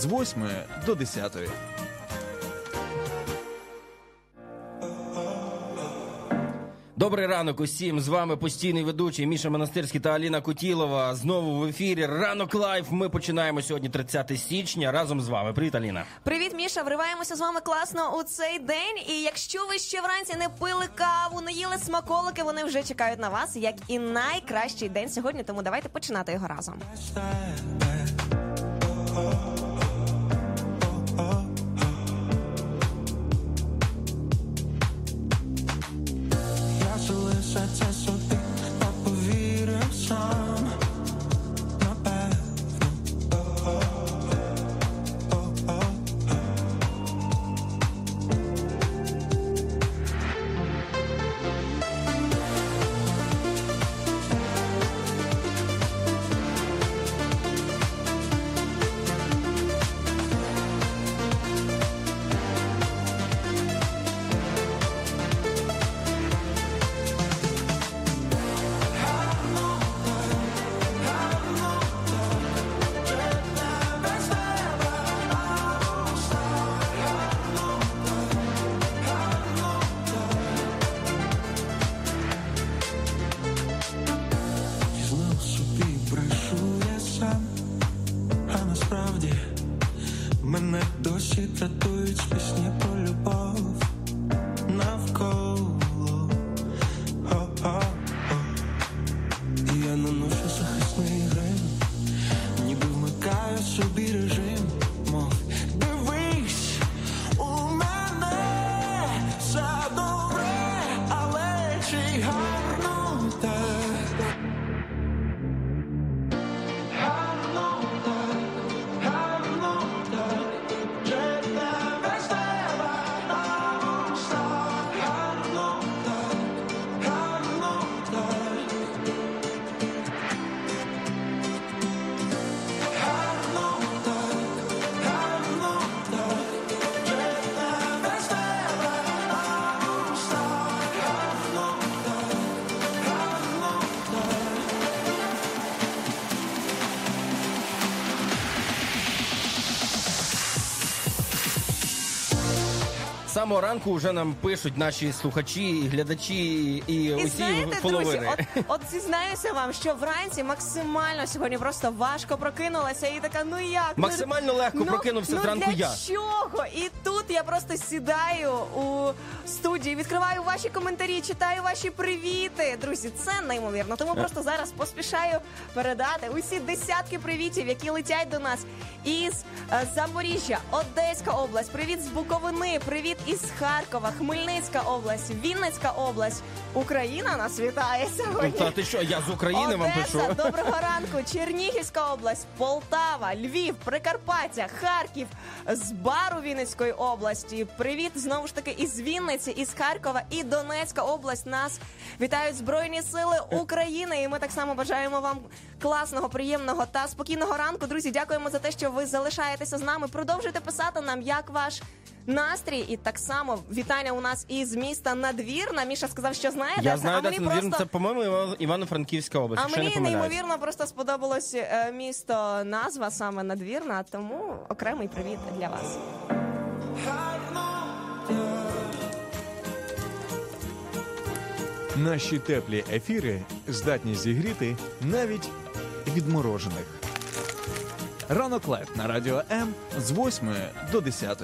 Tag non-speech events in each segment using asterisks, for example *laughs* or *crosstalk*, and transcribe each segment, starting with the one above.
з 8 до 10. Добрий ранок усім. З вами постійний ведучий Міша Монастирський та Аліна Кутілова. Знову в ефірі. Ранок Live. Ми починаємо сьогодні 30 січня разом з вами. Привіт, Аліна. Привіт, Міша. Вриваємося з вами класно у цей день. І якщо ви ще вранці не пили каву, не їли смаколики, вони вже чекають на вас, як і найкращий день сьогодні. Тому давайте починати його разом. Залишаться собі, самого ранку вже нам пишуть наші слухачі, і глядачі і, І усі знаєте, друзі, фоловери. от, от зізнаюся вам, що вранці максимально сьогодні просто важко прокинулася і така, ну як? ну, Максимально легко прокинувся ну, зранку для я. чого? І тут я просто сідаю у студії, відкриваю ваші коментарі, читаю ваші привіти. Друзі, це неймовірно. Тому просто зараз поспішаю передати усі десятки привітів, які летять до нас із е, Запоріжжя, Одеська область, привіт з Буковини, привіт із Харкова, Хмельницька область, Вінницька область. Україна нас вітає сьогодні. Та ти що, я з України вам Одеса, пишу. доброго ранку. Чернігівська область, Полтава, Львів, Прикарпаття, Харків, з Бару Вінницької області. Привіт знову ж таки із Вінниці, із Харкова і Донецька область. Нас вітають Збройні Сили України. І ми так само бажаємо вам класного, приємного та спокійного ранку. Друзі, дякуємо за те, що ви залишаєтеся з нами. Продовжуйте писати нам, як ваш. Настрій і так само вітання у нас із міста Надвірна. Міша сказав, що знає, де Я це, знаю, а де мені це просто це, по-моєму, Івано- Івано-Франківська область, а якщо я мені не помиляюсь. неймовірно просто сподобалось е, місто назва саме надвірна, тому окремий привіт для вас. Наші теплі ефіри здатні зігріти навіть відморожених. Ранок Live на радіо М з 8 до 10.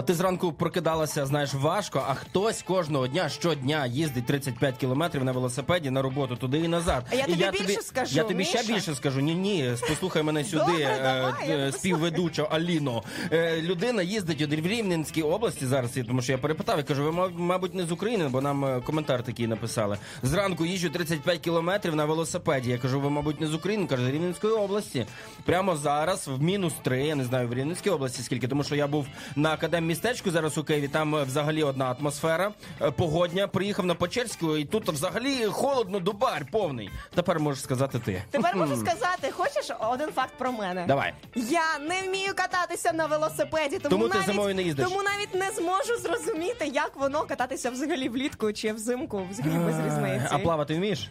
От ти зранку прокидалася, знаєш, важко, а хтось кожного дня щодня їздить 35 кілометрів на велосипеді на роботу туди і назад. А я і тобі я більше тобі, скажу, Я тобі ще більше скажу. Ні, ні, послухай мене сюди, Добре, е, давай, е, співведуча Аліно. Е, людина їздить в Рівненській області зараз, тому що я перепитав, я кажу, ви мабуть не з України, бо нам е, коментар такий написали. Зранку їжджу 35 кілометрів на велосипеді. Я кажу, ви, мабуть, не з України, каже, з Рівненської області. Прямо зараз в мінус 3, я не знаю, в Рівненській області скільки, тому що я був на академмістечку зараз у Києві, там е, взагалі одна атмосфера е, погодня. Приїхав на Печерську, і тут взагалі холодно, дубар повний. Тепер можеш сказати ти. Тепер можу сказати, хочеш один факт про мене? Давай. Я не вмію кататися на велосипеді, тому, Тому ти зимою не їздиш. Тому навіть не зможу зрозуміти, як воно кататися взагалі влітку чи взимку, взагалі без різниці. А плавати вмієш?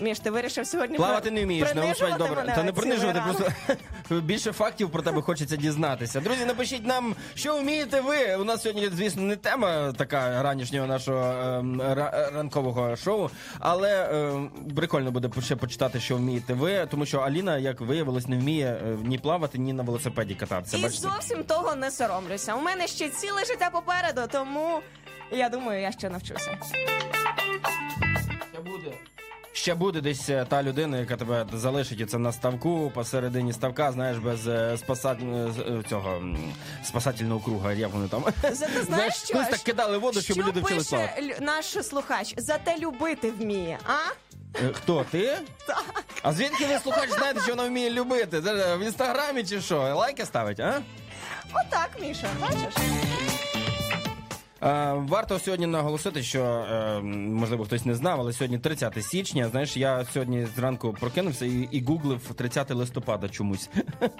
Міш, ти вирішив сьогодні Плавати не вмієш, на принижувати добре. Та не принижувати, просто *laughs* більше фактів про тебе хочеться дізнатися. Друзі, напишіть нам, що вмієте ви. У нас сьогодні, звісно, не тема така ранішнього нашого ем, ра- ранкового шоу, але ем, прикольно буде ще почитати, що вмієте ви, тому що Аліна, як виявилось, не вміє е, ні плавати, ні на велосипеді кататися. І Бачите? зовсім того не соромлюся. У мене ще ціле життя попереду, тому я думаю, я ще навчуся. Буде. Ще буде десь е, та людина, яка тебе залишить оце на ставку посередині ставка, знаєш, без е, спасат... е, цього спасательного круга, як вони там. Зате *laughs* знаєш, що? колись так кидали воду, щоб що люди вчили пише плавати. лю- наш слухач? Зате любити вміє, а? Е, Хто ти? Так. А звідки ви слухач знаєте, що вона вміє любити? Це ж в інстаграмі чи що? Лайки ставить, а? Отак, Міша, бачиш? Е, Варто сьогодні наголосити, що е, можливо хтось не знав, але сьогодні 30 січня. Знаєш, я сьогодні зранку прокинувся і, і гуглив 30 листопада чомусь.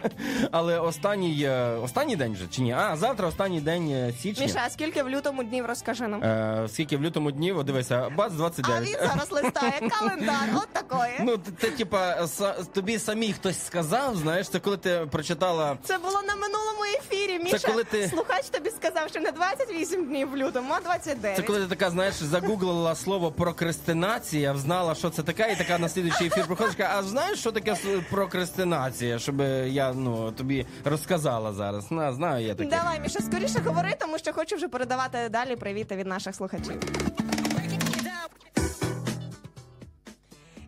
*laughs* Але останній е, останній день вже чи ні? А завтра останній день січня. Міша, а скільки в лютому днів розкажи нам? Е, скільки в лютому днів, О, дивися, бац А 29. він зараз листає *laughs* календар, от такої. Ну, ти, ти типа, тобі самі хтось сказав, знаєш, це коли ти прочитала. Це було на минулому ефірі. Міша, коли ти- слухач тобі сказав, що не 28 днів в лютому, а 29. Це коли ти така, знаєш, загуглила слово прокрастинація, знала, що це таке, і така на слідуючий ефір приходиш, каже, а знаєш, що таке прокрастинація? Щоб я ну тобі розказала зараз. На, знаю я таке. Давай, Міша, скоріше говори, тому що хочу вже передавати далі привіти від наших слухачів.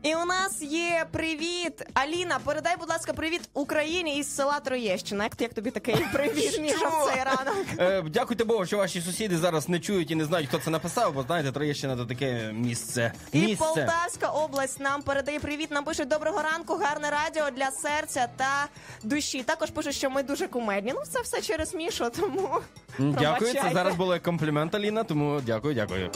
І у нас є привіт. Аліна, передай, будь ласка, привіт Україні із села Троєщина. Як, як тобі такий *laughs* привіт, Міша, в цей ранок? Е, дякуйте Богу, що ваші сусіди зараз не чують і не знають, хто це написав, бо знаєте, Троєщина це таке місце. І. Полтавська область нам передає привіт. Нам пишуть доброго ранку, гарне радіо для серця та душі. Також пишуть, що ми дуже кумедні. Ну, це все через Мішу, тому Дякую, це зараз було як комплімент, Аліна, тому дякую, дякую.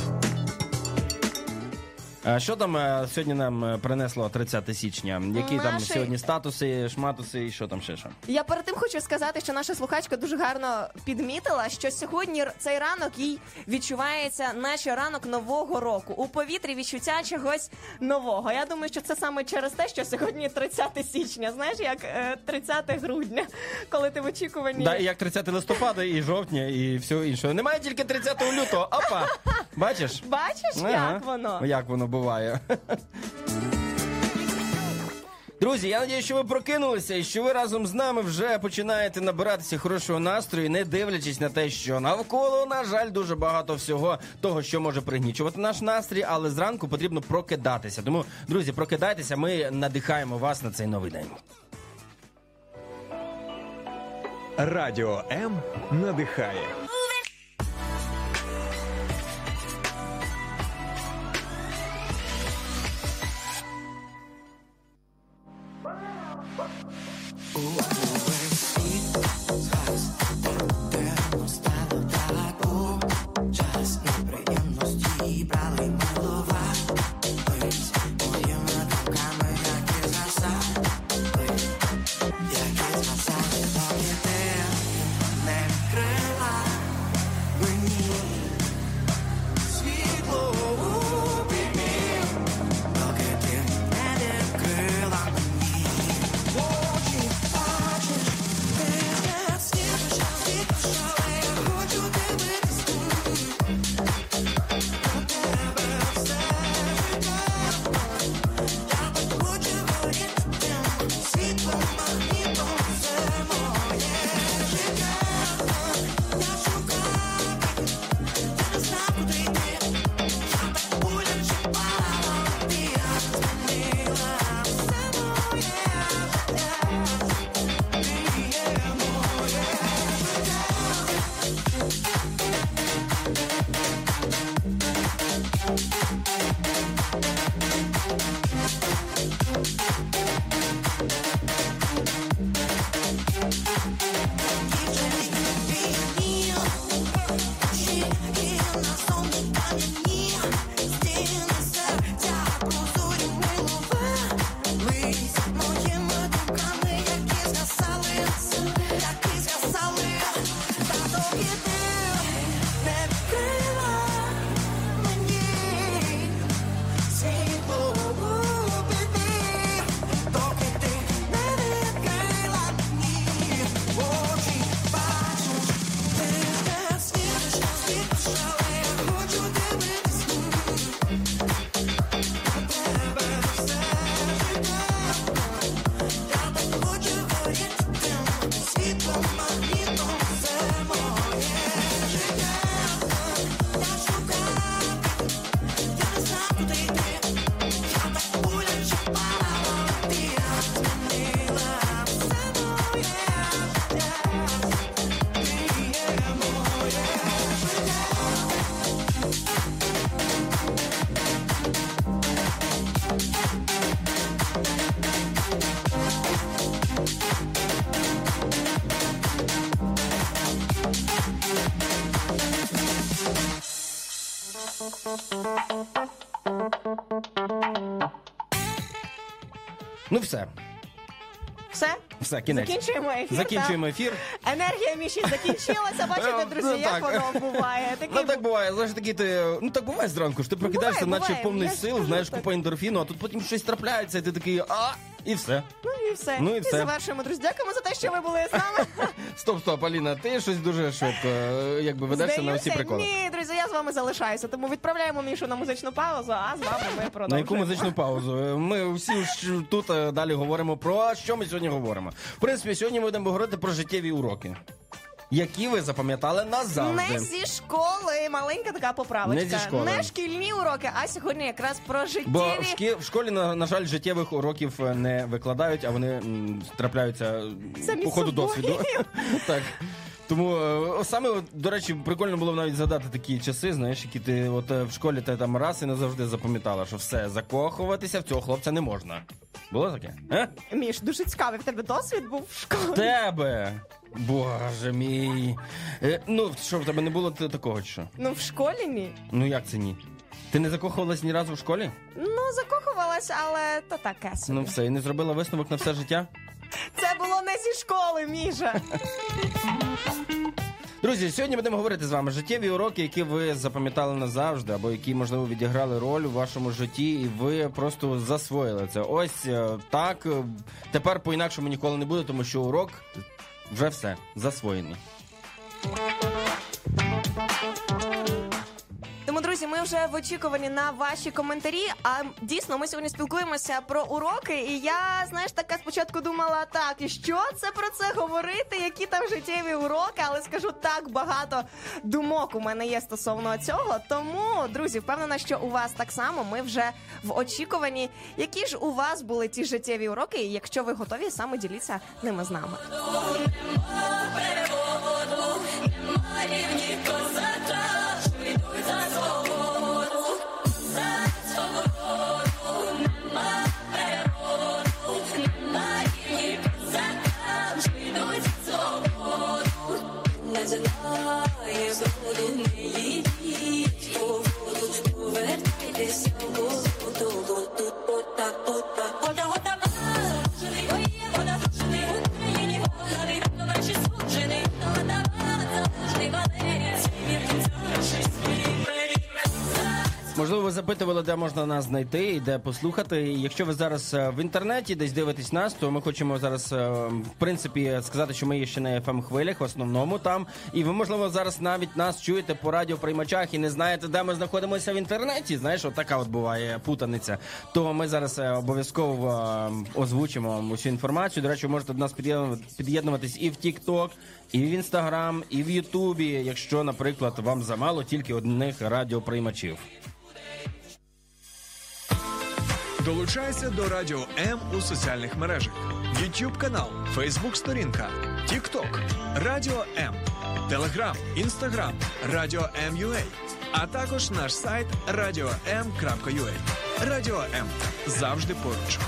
А що там е, сьогодні нам е, принесло 30 січня? Які там сьогодні статуси, шматуси і що там ще що? Я перед тим хочу сказати, що наша слухачка дуже гарно підмітила, що сьогодні цей ранок їй відчувається, наче ранок нового року. У повітрі відчуття чогось нового. Я думаю, що це саме через те, що сьогодні 30 січня. Знаєш, як е, 30 грудня, коли ти в очікуванні. Да, і як 30 листопада, і жовтня, і все інше. Немає тільки 30 лютого. Опа! Бачиш? Бачиш, Ага. як воно? Як воно буває. Друзі, я надію, що ви прокинулися і що ви разом з нами вже починаєте набиратися хорошого настрою, не дивлячись на те, що навколо, на жаль, дуже багато всього того, що може пригнічувати наш настрій, але зранку потрібно прокидатися. Тому, друзі, прокидайтеся, ми надихаємо вас на цей новий день. Радіо М надихає. Час Ну все, Все? все, кінець. Закінчуємо ефір. Закінчуємо ефір. так? Енергія Міші закінчилася. *laughs* Бачите, Ну, друзі, як так. воно буває. Такий Ну так буває, знаєш, такі ти. Ну так буває зранку, що ти прокидаєшся, Буває, наче буває. повний Я ж сил, кажу знаєш, так. купа ендорфіну, а тут потім щось трапляється, і ти такий, а, і все. Ну і все. Ну і все. завершуємо, друзі. Дякуємо за те, що ви були з нами. *laughs* Стоп, стоп, Аліна, ти щось дуже швидко, е, якби ведешся на всі Здаюся? приколи. Ні, вами залишаюся. Тому відправляємо Мішу на музичну паузу, а з вами ми продовжуємо. На яку музичну паузу? Е, Ми всі ж тут е, далі говоримо про що ми сьогодні говоримо. В принципі, сьогодні ми будемо говорити про життєві уроки, які ви запам'ятали назавжди. Не зі школи, маленька така поправочка. Не зі школи. Не шкільні уроки, а сьогодні якраз про життєві. Бо в, шкі... в школі, на, на жаль, життєвих уроків е, не викладають, а вони м, трапляються Самі по ходу собою. досвіду. *laughs* так. Тому е, саме, от, до речі, прикольно було навіть згадати такі часи, знаєш, які ти от е, в школі ти там раз і назавжди запам'ятала, що все, закохуватися в цього хлопця не можна. Було таке? Е? Міш, дуже цікавий в тебе досвід був в школі. Тебе! Боже мій. Е, ну, що в тебе не було т- такого чи що? Ну в школі ні. Ну як це ні? Ти не закохувалась ні разу в школі? Ну закохувалась, але то таке собі. Ну все, і не зробила висновок на все життя? Це було не зі школи, Міша. Друзі, сьогодні будемо говорити з вами життєві уроки, які ви запам'ятали назавжди, або які, можливо, відіграли роль у вашому житті, і ви просто засвоїли це. Ось е, так. е, Тепер по-інакшому ніколи не буде, тому що урок вже все засвоєний. Друзі, ми вже в очікуванні на ваші коментарі. А дійсно, ми сьогодні спілкуємося про уроки. І я, знаєш, така спочатку думала, так, і що це про це говорити, які там життєві уроки, але скажу так багато думок у мене є стосовно цього. Тому, друзі, впевнена, що у вас так само ми вже в очікуванні. Які ж у вас були ті життєві уроки? Якщо ви готові, саме діліться ними з нами. Можливо, ви запитували, де можна нас знайти і де послухати. Якщо ви зараз е, в інтернеті десь дивитесь нас, то ми хочемо зараз, е, в принципі, сказати, що ми є ще на fm хвилях, в основному там. І ви, можливо, зараз навіть нас чуєте по радіоприймачах і не знаєте, де ми знаходимося в інтернеті. Знаєш, от така от буває путаниця. То ми зараз е, обов'язково озвучимо усю інформацію. До речі, можете до нас під'єднувати- під'єднуватись і в TikTok, і в Інстаграм, і в Ютубі, якщо, наприклад, вам замало тільки одних радіоприймачів. Долучайся до Радіо М у соціальних мережах: YouTube канал, Facebook сторінка, TikTok, Радіо М, Telegram, Instagram, Радіо М.Ю.А. а також наш сайт radio.m.ua. Радіо М завжди поруч.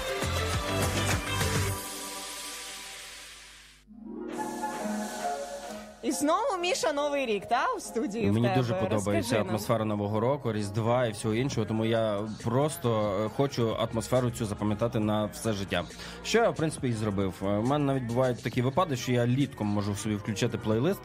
І знову Міша новий рік, та у студії. в Мені тебе. дуже подобається Розкажи нам. атмосфера нового року, різдва і всього іншого. Тому я просто е, хочу атмосферу цю запам'ятати на все життя. Що я в принципі і зробив. Е, У мене навіть бувають такі випадки, що я літком можу собі включити плейлист.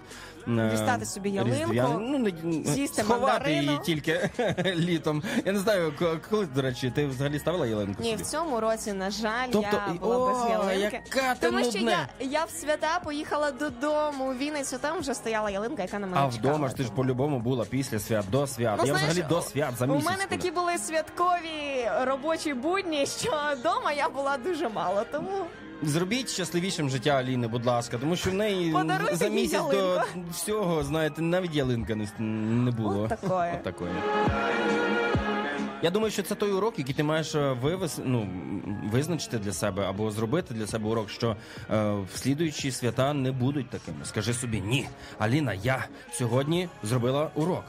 е, Дістати собі ялинку, різдвяний. ну не з'їсти сховати мандарину. її тільки *laughs* літом. Я не знаю, ко- коли до речі, ти взагалі ставила ялинку? Ні, собі? в цьому році, на жаль, Тобто, я була о, без ялинки. яка ти Тому що я, я в свята поїхала додому у Вінницю, там вже стояла ялинка, яка на мене А чекала. вдома ж ти ж по-любому була після свят, до свят. Ну, я знаєш, взагалі до свят за У мене такі були святкові робочі будні, що вдома я була дуже мало. Тому Зробіть щасливішим життя Аліни, будь ласка, тому що в неї Подаруйте за їй місяць до ялинку. всього, знаєте, навіть ялинка не, не було. От такое. От такое. Я думаю, що це той урок, який ти маєш е, вивез, ну, визначити для себе або зробити для себе урок, що е, в слідуючі свята не будуть такими. Скажи собі, ні, Аліна, я сьогодні зробила урок.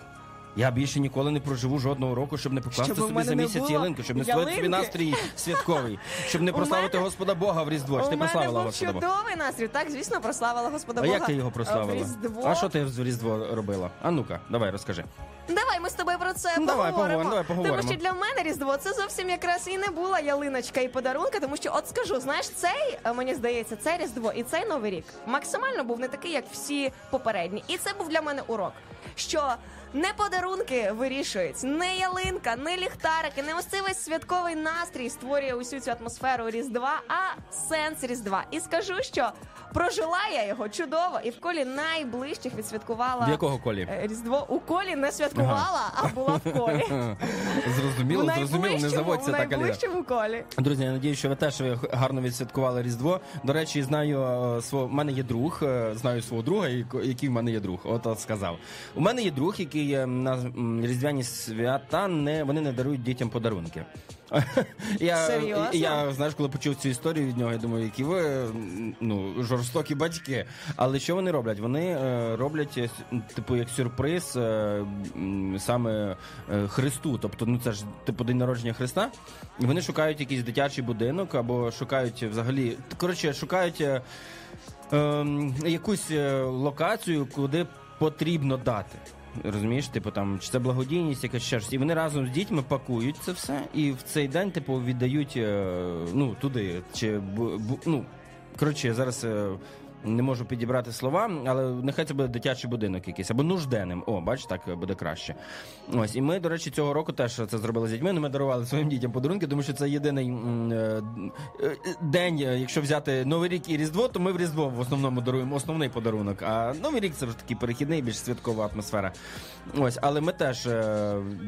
Я більше ніколи не проживу жодного року, щоб не покласти Щоб у собі мене за не місяць було ялинку, щоб не створити собі ялинки. настрій святковий, щоб не прославити мене- Господа Бога в Різдво. Чи у ти мене прославила був Господа Бога? чудовий настрій. Так, звісно, прославила Господа А Бога. як ти його В прославила? Різдво. А що ти в Різдво робила? А ну-ка, давай розкажи. Давай ми з тобою про це Ну, давай, поговоримо. поговоримо, давай поговоримо. Тому що для мене Різдво це зовсім якраз і не була ялиночка і подарунка, тому що от скажу, знаєш, цей е, мені здається, це Різдво і цей Новий рік максимально був не такий, як всі попередні. І це був для мене урок. Що не подарунки вирішують, не ялинка, не ліхтарики, не ось цей весь святковий настрій створює усю цю атмосферу Різдва, а сенс Різдва. І скажу, що прожила я його чудово і в колі найближчих відсвяткувала В якого колі? Е, Різдво у колі не святкувала, а була в колі. *laughs* Зрозуміло, зрозуміло, не заводься так, Аліна. найближчому колі. Друзі, я надію, що ви теж е, гарно відсвяткували Різдво. До речі, знаю е, свого. У мене є друг, знаю свого друга, який в мене є друг. От, от сказав. У мене є друг, який на різдвяні свята не вони не дарують дітям подарунки. *laughs* Я, Серйозно? я знаєш, коли почув цю історію від нього, я думаю, які ви ну жорстокі батьки. Але що вони роблять? Вони е, роблять е, типу як сюрприз е, саме Христу. Тобто, ну це ж типу день народження Христа. І вони шукають якийсь дитячий будинок або шукають взагалі. Коротше, шукають е, е, якусь локацію, куди потрібно дати. Розумієш, типу там чи це благодійність, якась ще щось. І вони разом з дітьми пакують це все, і в цей день, типу, віддають е, ну туди. Чи ну коротше, я зараз. Не можу підібрати слова, але нехай це буде дитячий будинок якийсь або нужденним. О, бач, так буде краще. Ось, і ми, до речі, цього року теж це зробили з дітьми. Ну, Ми дарували своїм дітям подарунки, тому що це єдиний е, е, день. е, Якщо взяти Новий рік і Різдво, то ми в Різдво в основному даруємо основний подарунок. А Новий рік це вже такий перехідний, більш святкова атмосфера. Ось, але ми теж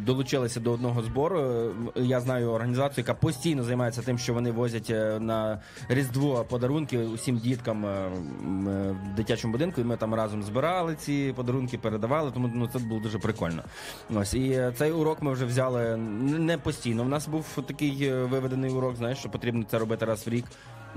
долучилися до одного збору. Я знаю організацію, яка постійно займається тим, що вони возять на Різдво подарунки усім діткам в дитячому будинку. І ми там разом збирали ці подарунки, передавали. Тому ну це було дуже прикольно. Ось і е, цей урок ми вже взяли не постійно. У нас був такий е, виведений урок, знаєш, що потрібно це робити раз в рік.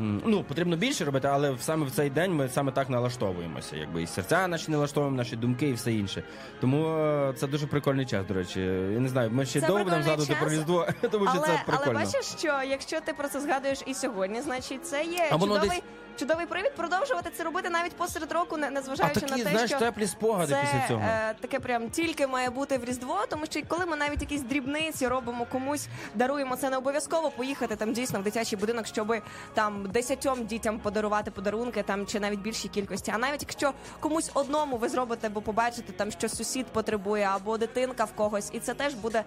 Ну, потрібно більше робити, але саме в цей день ми саме так налаштовуємося. Якби і серця наші налаштовуємо, наші думки і все інше. Тому е, це дуже прикольний час, до речі. Я не знаю, ми ще Це довго будемо прикольний згадувати про Різдво, *laughs* тому що Але, це але прикольно. бачиш, що якщо ти про це згадуєш і сьогодні, значить це є А чудовий, десь- чудовий привід продовжувати це робити навіть посеред року, не- а незважаючи такі, на те, знаєш, що теплі спогади це після цього. е, таке прям тільки має бути в Різдво, тому що коли ми навіть якісь дрібниці робимо комусь, даруємо це не обов'язково поїхати там дійсно в дитячий будинок, щоб там десятьом дітям подарувати подарунки, там чи навіть більшій кількості. А навіть якщо комусь одному ви зробите, бо побачите там, що сусід потребує або дитинка в когось, і це теж буде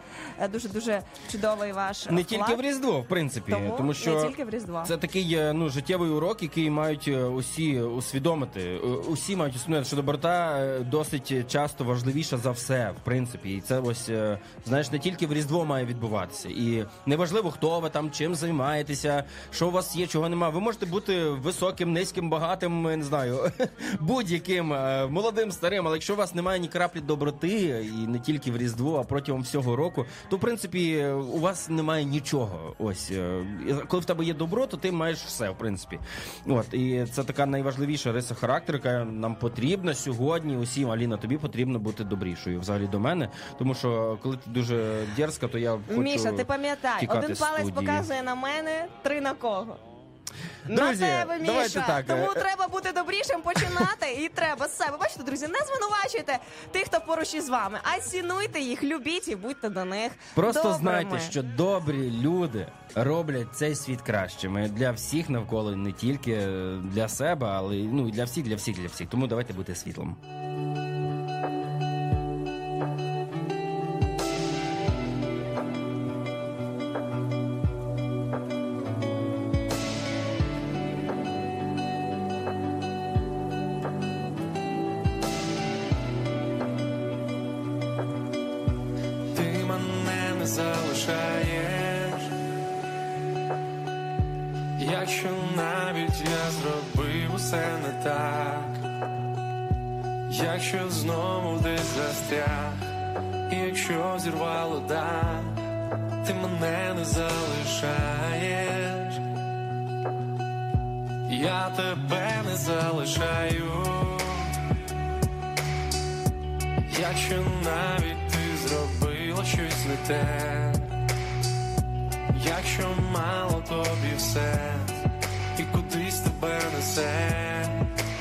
дуже дуже чудовий ваш Не вклад. тільки в Різдво, в принципі, Тому, тому що не тільки в Різдво. Це такий е, ну життєвий урок, який мають е, усі усвідомити. Е, Усі мають усвідомити, що доброта е, досить часто важливіша за все, в принципі. І це ось знаєш, не тільки в Різдво має відбуватися. І неважливо, хто ви там, чим займаєтеся, що у вас є, чого немає. Ви можете бути високим, низьким, багатим, не знаю, *laughs* будь-яким молодим, старим. Але якщо у вас немає ні краплі доброти, і не тільки в Різдво, а протягом всього року, то в принципі у вас немає нічого. Ось коли в тебе є добро, то ти маєш все, в принципі. От і це така найважливіша риса характеру, яка нам потрібна сьогодні. Усім Аліна, тобі потрібно бути добрішою взагалі до мене. Тому що коли ти дуже дерзка, то я хочу Міша, ти пам'ятай, один палець студії. показує на мене, три на кого. Друзі, на тебе, Міша. давайте так, Тому е, треба бути добрішим, починати і треба з себе. Бачите, друзі, не звинувачуйте тих, хто поруч із вами, а цінуйте їх, любіть і будьте до них. Просто добрими. знайте, що добрі люди роблять цей світ кращими для всіх навколо, не тільки для себе, але й, ну і для всіх, для всіх, для всіх. Тому давайте бути світлом. Якщо навіть ти зробила щось не те, якщо мало тобі все, і кудись тебе несе,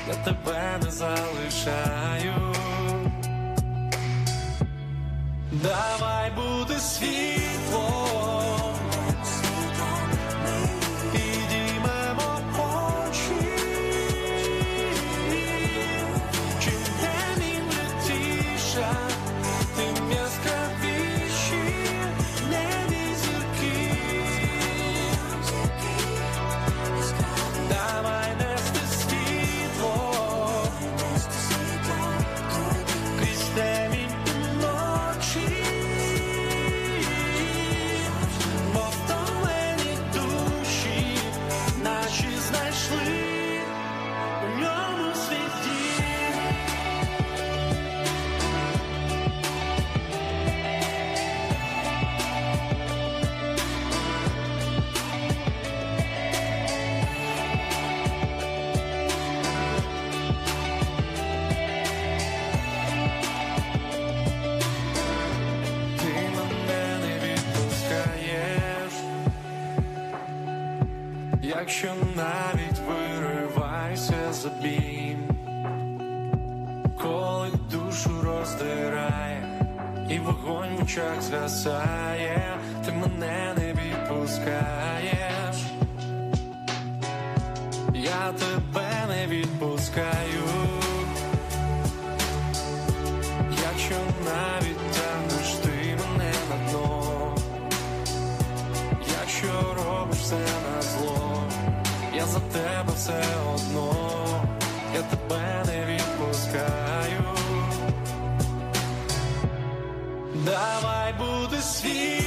я тебе не залишаю. Давай буде світлом, очах згасає, ти мене не відпускаєш, я тебе не відпускаю. Якщо навіть тягнеш ти мене на дно, якщо робиш все на зло, я за тебе все одно, бути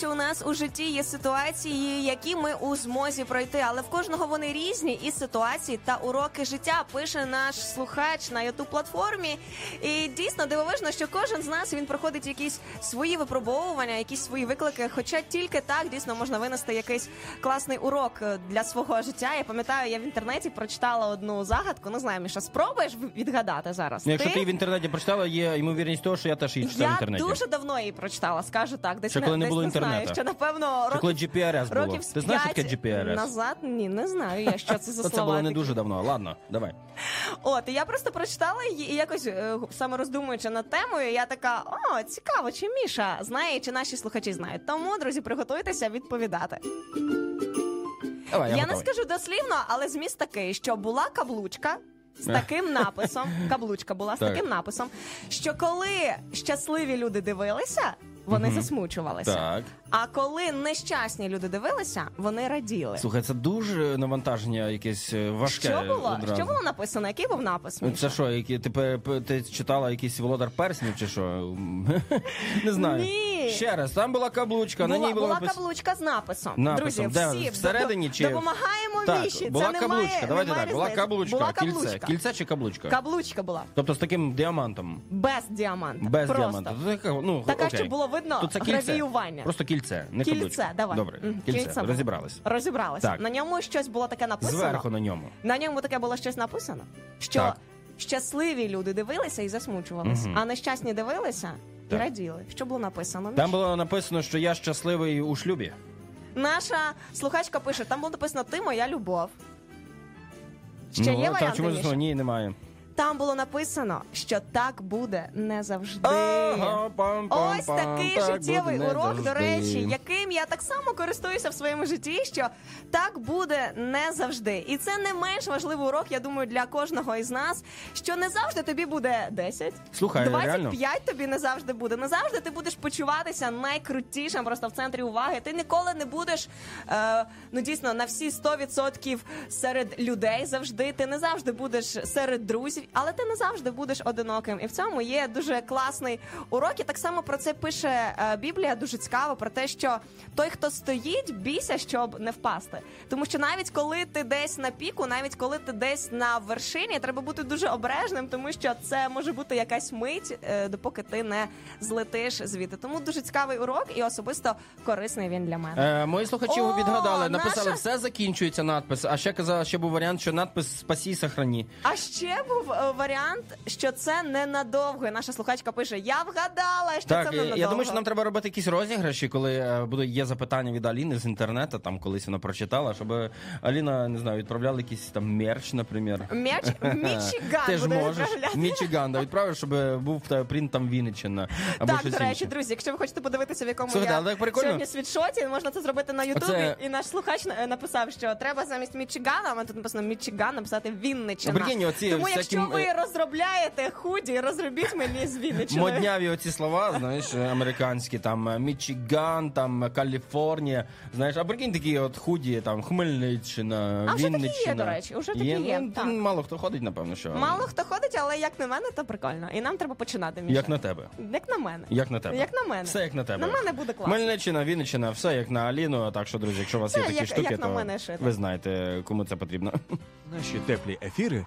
що у нас у житті є ситуації, які ми у змозі пройти, але в кожного вони різні і ситуації та уроки життя пише наш слухач на youtube платформі. І дійсно дивовижно, що кожен з нас він проходить якісь свої випробовування, якісь свої виклики. Хоча тільки так дійсно можна винести якийсь класний урок е, для свого життя. Я пам'ятаю, я в інтернеті прочитала одну загадку. Не знаю, Міша, спробуєш відгадати зараз? Ну, Якщо ти в інтернеті прочитала, є ймовірність того, що я теж її читав в Я дуже давно її прочитала, скажу так. Десь Ще коли не десь було знаю, інтернету. що напевно коли років, GPRS було? років Ти знаєш, що таке GPRS? Назад ні, не знаю я, що це за слова. Це було не дуже давно. Ладно, давай. От я просто прочитала її і якось е, саме роздумуючи над темою, я така: о, цікаво, чи Міша знає, чи наші слухачі знають. Тому, друзі, приготуйтеся відповідати. Давай, я, Я, не скажу дослівно, але зміст такий, що була каблучка. З таким написом, каблучка була з Так. таким написом, що коли щасливі люди дивилися, вони засмучувалися. Так. А коли нещасні люди дивилися, вони раділи. Слухай, це дуже навантаження якесь е, важке. Що було? одразу. Що було написано? Який був напис? Міша? Це що, які ти, пе- пе- ти читала якийсь володар перснів чи що? *laughs* Не знаю. Ні. Ще раз, там була каблучка, на була, ній було була написано. каблучка з написом. Написом. Друзі, Де? всі Всередині чи- допомагаємо Так, була це каблучка. Немає, Давайте немає так, була різниці. каблучка, Була кільце. каблучка. Кільце чи каблучка? Каблучка була. Тобто з таким діамантом. Без діаманта. Без Просто. діаманта. Ну, Така, окей. щоб було видно То це кільце. гравіювання. Просто кільце, не Кільце, каблучка. давай. Добре, Мгм, кільце, кільце розібрались. Розібралися. Так. На ньому щось було таке написано. Зверху на ньому. На ньому таке було щось написано, що Так. щасливі люди дивилися і засмучувалися, Мгм. а нещасні дивилися і Так. раділи. Що було написано? Там було написано, що я щасливий у шлюбі. Наша слухачка пише: там було написано Ти моя любов. Ще ну, є та варіанти? чому Міша? ні, немає. Там було написано, що так буде не завжди. Ага, Ось такий так життєвий буде не урок, до речі, яким я так само користуюся в своєму житті, що так буде не завжди. І це не менш важливий урок, я думаю, для кожного із нас, що не завжди тобі буде 10, Слухай, 25 реально. тобі не завжди буде. Не завжди ти будеш почуватися найкрутішим, просто в центрі уваги. Ти ніколи не будеш е, ну дійсно на всі 100% серед людей завжди. Ти не завжди будеш серед друзів, але ти не завжди будеш одиноким. І в цьому є дуже класний урок. І так само про це пише е, Біблія. Дуже цікаво про те, що той, хто стоїть, бійся, щоб не впасти. Тому що навіть коли ти десь на піку, навіть коли ти десь на вершині, треба бути дуже обережним, тому що це може бути якась мить, е, допоки ти не злетиш звідти. Тому дуже цікавий урок і особисто корисний він для мене. Е, мої слухачі О, відгадали, написали, наша- все закінчується надпис. А ще казала, ще був варіант, що надпис спасі, сохрані. А ще був варіант, що це ненадовго. І наша слухачка пише: Я вгадала, що Так, це я- ненадовго. я думаю, що нам треба робити якісь розіграші, коли е, буде є запитання від Аліни з інтернету, там колись вона прочитала, щоб Аліна не знаю, відправляла якийсь там мерч, наприклад. М'яч *laughs* Мічиган Ти ж буде можеш відправляти. Мічиган, да, відправиш, щоб був в тебе принт там Вінниччина. Або Так, щось до речі, інше. друзі, якщо ви хочете подивитися, в якому Слухайте, я але так прикольно. сьогодні світшоті, можна це зробити на Ютубі. Оце- І наш слухач е, написав, що треба замість Мічигана, а тут написано Мічиган, написати Вінниччина. А прикинь, оці Тому всякі якщо м- ви розробляєте худі, розробіть мені з Вінниччини. Модняві оці слова, знаєш, американські, там е, Мічиган, там е, Каліфорнія. Знаєш, а прикинь такі от худі, там Хмельниччина, А вже такі є, до речі, вже такі є, Ну, так. Мало хто ходить, напевно, що. Мало хто ходить, але як на мене, то прикольно. І нам треба починати. Міша. Як на тебе. Як на мене. Як на тебе. Як на мене. Все як на тебе. На мене буде класно. Хмельниччина, Вінниччина, все як на Аліну. Так що, друзі, якщо у вас Все є такі як- штуки, як на то мене ви знаєте, кому це потрібно. Наші теплі ефіри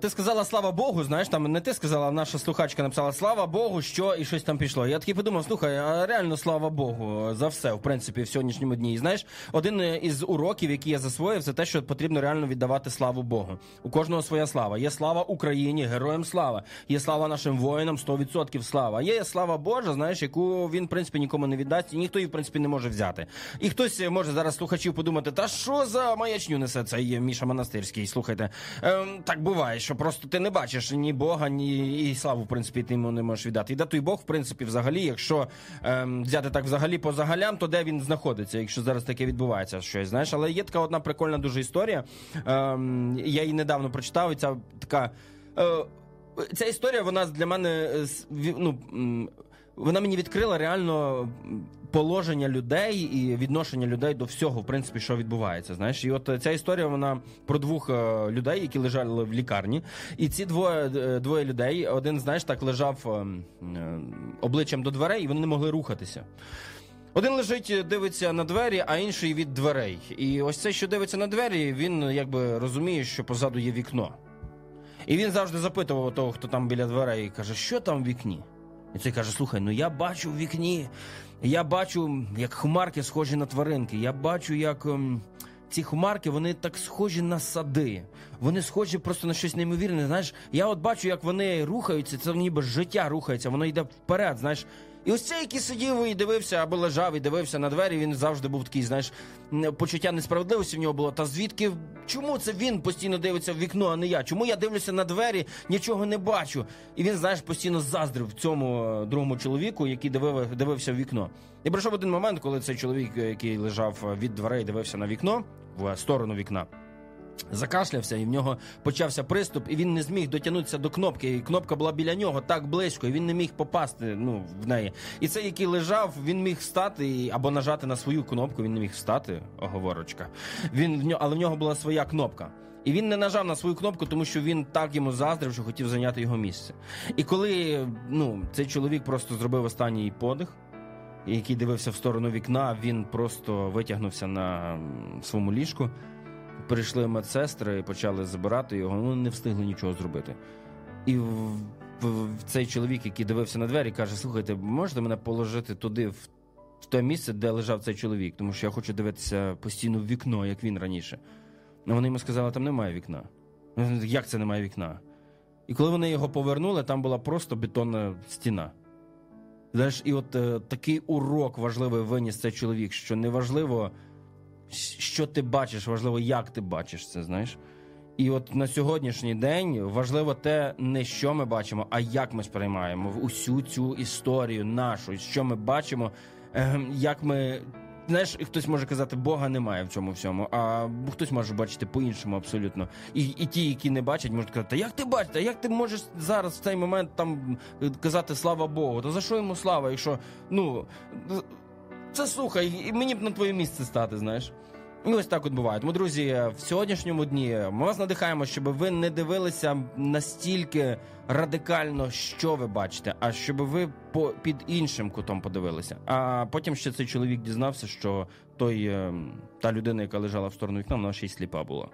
Ти сказала слава Богу, знаєш, там не ти сказала, а наша слухачка написала слава Богу, що і щось там пішло. Я такий подумав, слухай, а реально слава Богу за все, в принципі, в сьогоднішньому дні. І знаєш, один із уроків, який я засвоїв, це те, що потрібно реально віддавати славу Богу. У кожного своя слава. Є слава Україні, героям слава. Є слава нашим воїнам, 100% слава. Є слава Божа, знаєш, яку він, в принципі, нікому не віддасть, і ніхто її, в принципі, не може взяти. І хтось е, може зараз слухачів подумати, та що за маячню несе цей Міша Монастирський? Слухайте, ем, так буває, що просто ти не бачиш ні Бога, ні і славу, в принципі, ти йому не можеш віддати. І да той Бог, в принципі, взагалі, якщо ем, взяти так взагалі по загалям, то де він знаходиться, якщо зараз таке відбувається щось, знаєш. Але є така одна прикольна дуже історія. Ем, я її недавно прочитав, і ця така. Е, ця історія, вона для мене е, ну, вона мені відкрила реально положення людей і відношення людей до всього, в принципі, що відбувається. Знаєш, і от е, ця історія вона про двох е, людей, які лежали в лікарні. І ці двоє е, двоє людей, один, знаєш, так лежав е, е, обличчям до дверей, і вони не могли рухатися. Один лежить, дивиться на двері, а інший від дверей. І ось цей, що дивиться на двері, він якби розуміє, що позаду є вікно. І він завжди запитував того, хто там біля дверей, і каже, що там в вікні? І цей каже: слухай, ну я бачу в вікні, я бачу, як хмарки схожі на тваринки. Я бачу, як ем, ці хмарки вони так схожі на сади. Вони схожі просто на щось неймовірне. Знаєш, я от бачу, як вони рухаються, це ніби життя рухається, воно йде вперед. Знаєш. І ось цей, який сидів і дивився або лежав і дивився на двері, він завжди був такий, знаєш, почуття несправедливості в нього було. Та звідки чому це він постійно дивиться в вікно, а не я? Чому я дивлюся на двері, нічого не бачу? І він, знаєш, постійно заздрив цьому е, другому чоловіку, який дивив, дивився в вікно. І прийшов один момент, коли цей чоловік, е, який лежав е, від дверей, дивився на вікно в сторону вікна. Закашлявся, і в нього почався приступ, і він не зміг дотягнутися до кнопки. І кнопка була біля нього так близько, і він не міг попасти ну, в неї. І цей, який лежав, він міг встати або нажати на свою кнопку. Він не міг встати, оговорочка. Він але в нього була своя кнопка. І він не нажав на свою кнопку, тому що він так йому заздрив, що хотів зайняти його місце. І коли ну, цей чоловік просто зробив останній подих, який дивився в сторону вікна, він просто витягнувся на своєму ліжку. Прийшли медсестри і почали забирати його, ну не встигли нічого зробити. І в, в, цей чоловік, який дивився на двері, каже: Слухайте, можете мене положити туди, в, в те місце, де лежав цей чоловік, тому що я хочу дивитися постійно в вікно, як він раніше. А вони йому сказали, там немає вікна. Ну, Як це немає вікна? І коли вони його повернули, там була просто бетонна стіна. Знаєш, і от е, такий урок важливий виніс цей чоловік, що неважливо, що ти бачиш, важливо, як ти бачиш це, знаєш. І от на сьогоднішній день важливо те, не що ми бачимо, а як ми сприймаємо усю цю історію нашу, що ми бачимо, е, як ми. Знаєш, хтось може казати, Бога немає в цьому всьому, а хтось може бачити по-іншому абсолютно. І, і ті, які не бачать, можуть казати, як ти бачиш, та як ти можеш зараз в цей момент там е, казати слава Богу? Та за що йому слава, якщо ну це слухай, і мені б на твоє місце стати, знаєш. І ось так от буває. Тому, друзі, в сьогоднішньому дні ми вас надихаємо, щоб ви не дивилися настільки радикально, що ви бачите, а щоб ви по під іншим кутом подивилися. А потім ще цей чоловік дізнався, що той е, та людина, яка лежала в сторону вікна, вона ще й сліпа була.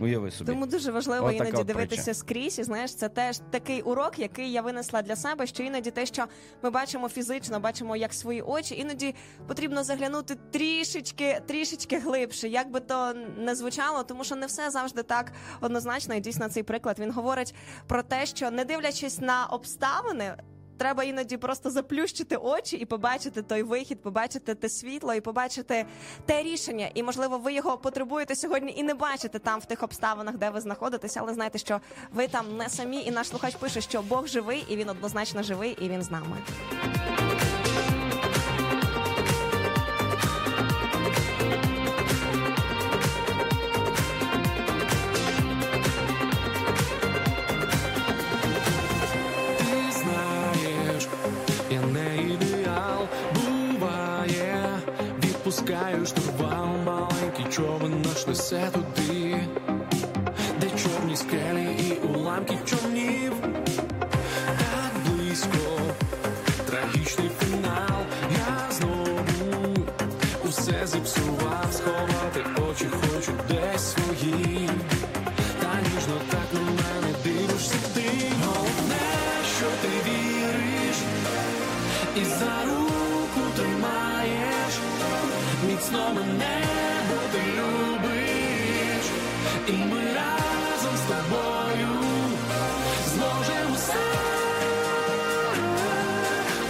Уяви собі. Тому дуже важливо Отака іноді дивитися притча. скрізь. І знаєш, це теж такий урок, який я винесла для себе. Що іноді те, що ми бачимо фізично, бачимо як свої очі, іноді потрібно заглянути трішечки, трішечки глибше, як би то не звучало, тому що не все завжди так однозначно. І дійсно цей приклад він говорить про те, що не дивлячись на обставини. Треба іноді просто заплющити очі і побачити той вихід, побачити те світло і побачити те рішення. І можливо, ви його потребуєте сьогодні і не бачите там в тих обставинах, де ви знаходитеся, але знайте, що ви там не самі, і наш слухач пише, що Бог живий, і він однозначно живий, і він з нами. Відпускаю штурвал, маленький човен наш несе туди, де чорні скелі і уламки Міцно мене, бо І ми разом з тобою Зможемо все.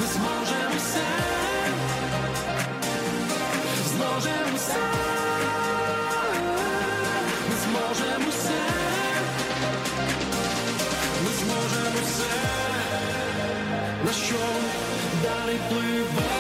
Ми зможемо все. Зможемо все. Ми зможемо все. Ми зможемо все, на що далі пливе.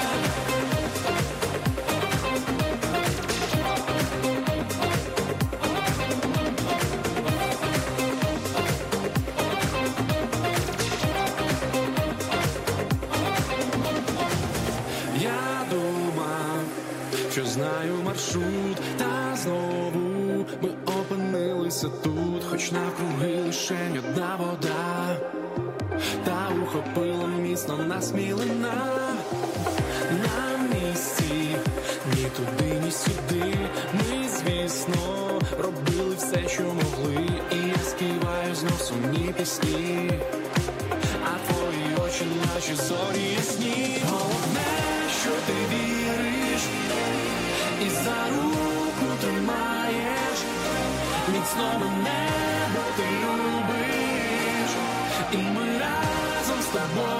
Маршрут, та знову ми опинилися тут, хоч навкруги лише одна вода, та ухопила міцно нас мілина. На місці, ні туди, ні сюди. Ми, звісно, робили все, що могли, і я співаю знов сумні пісні. А твої очі наші зорі ясні Міцно небо ти любиш. І ми разом з тобою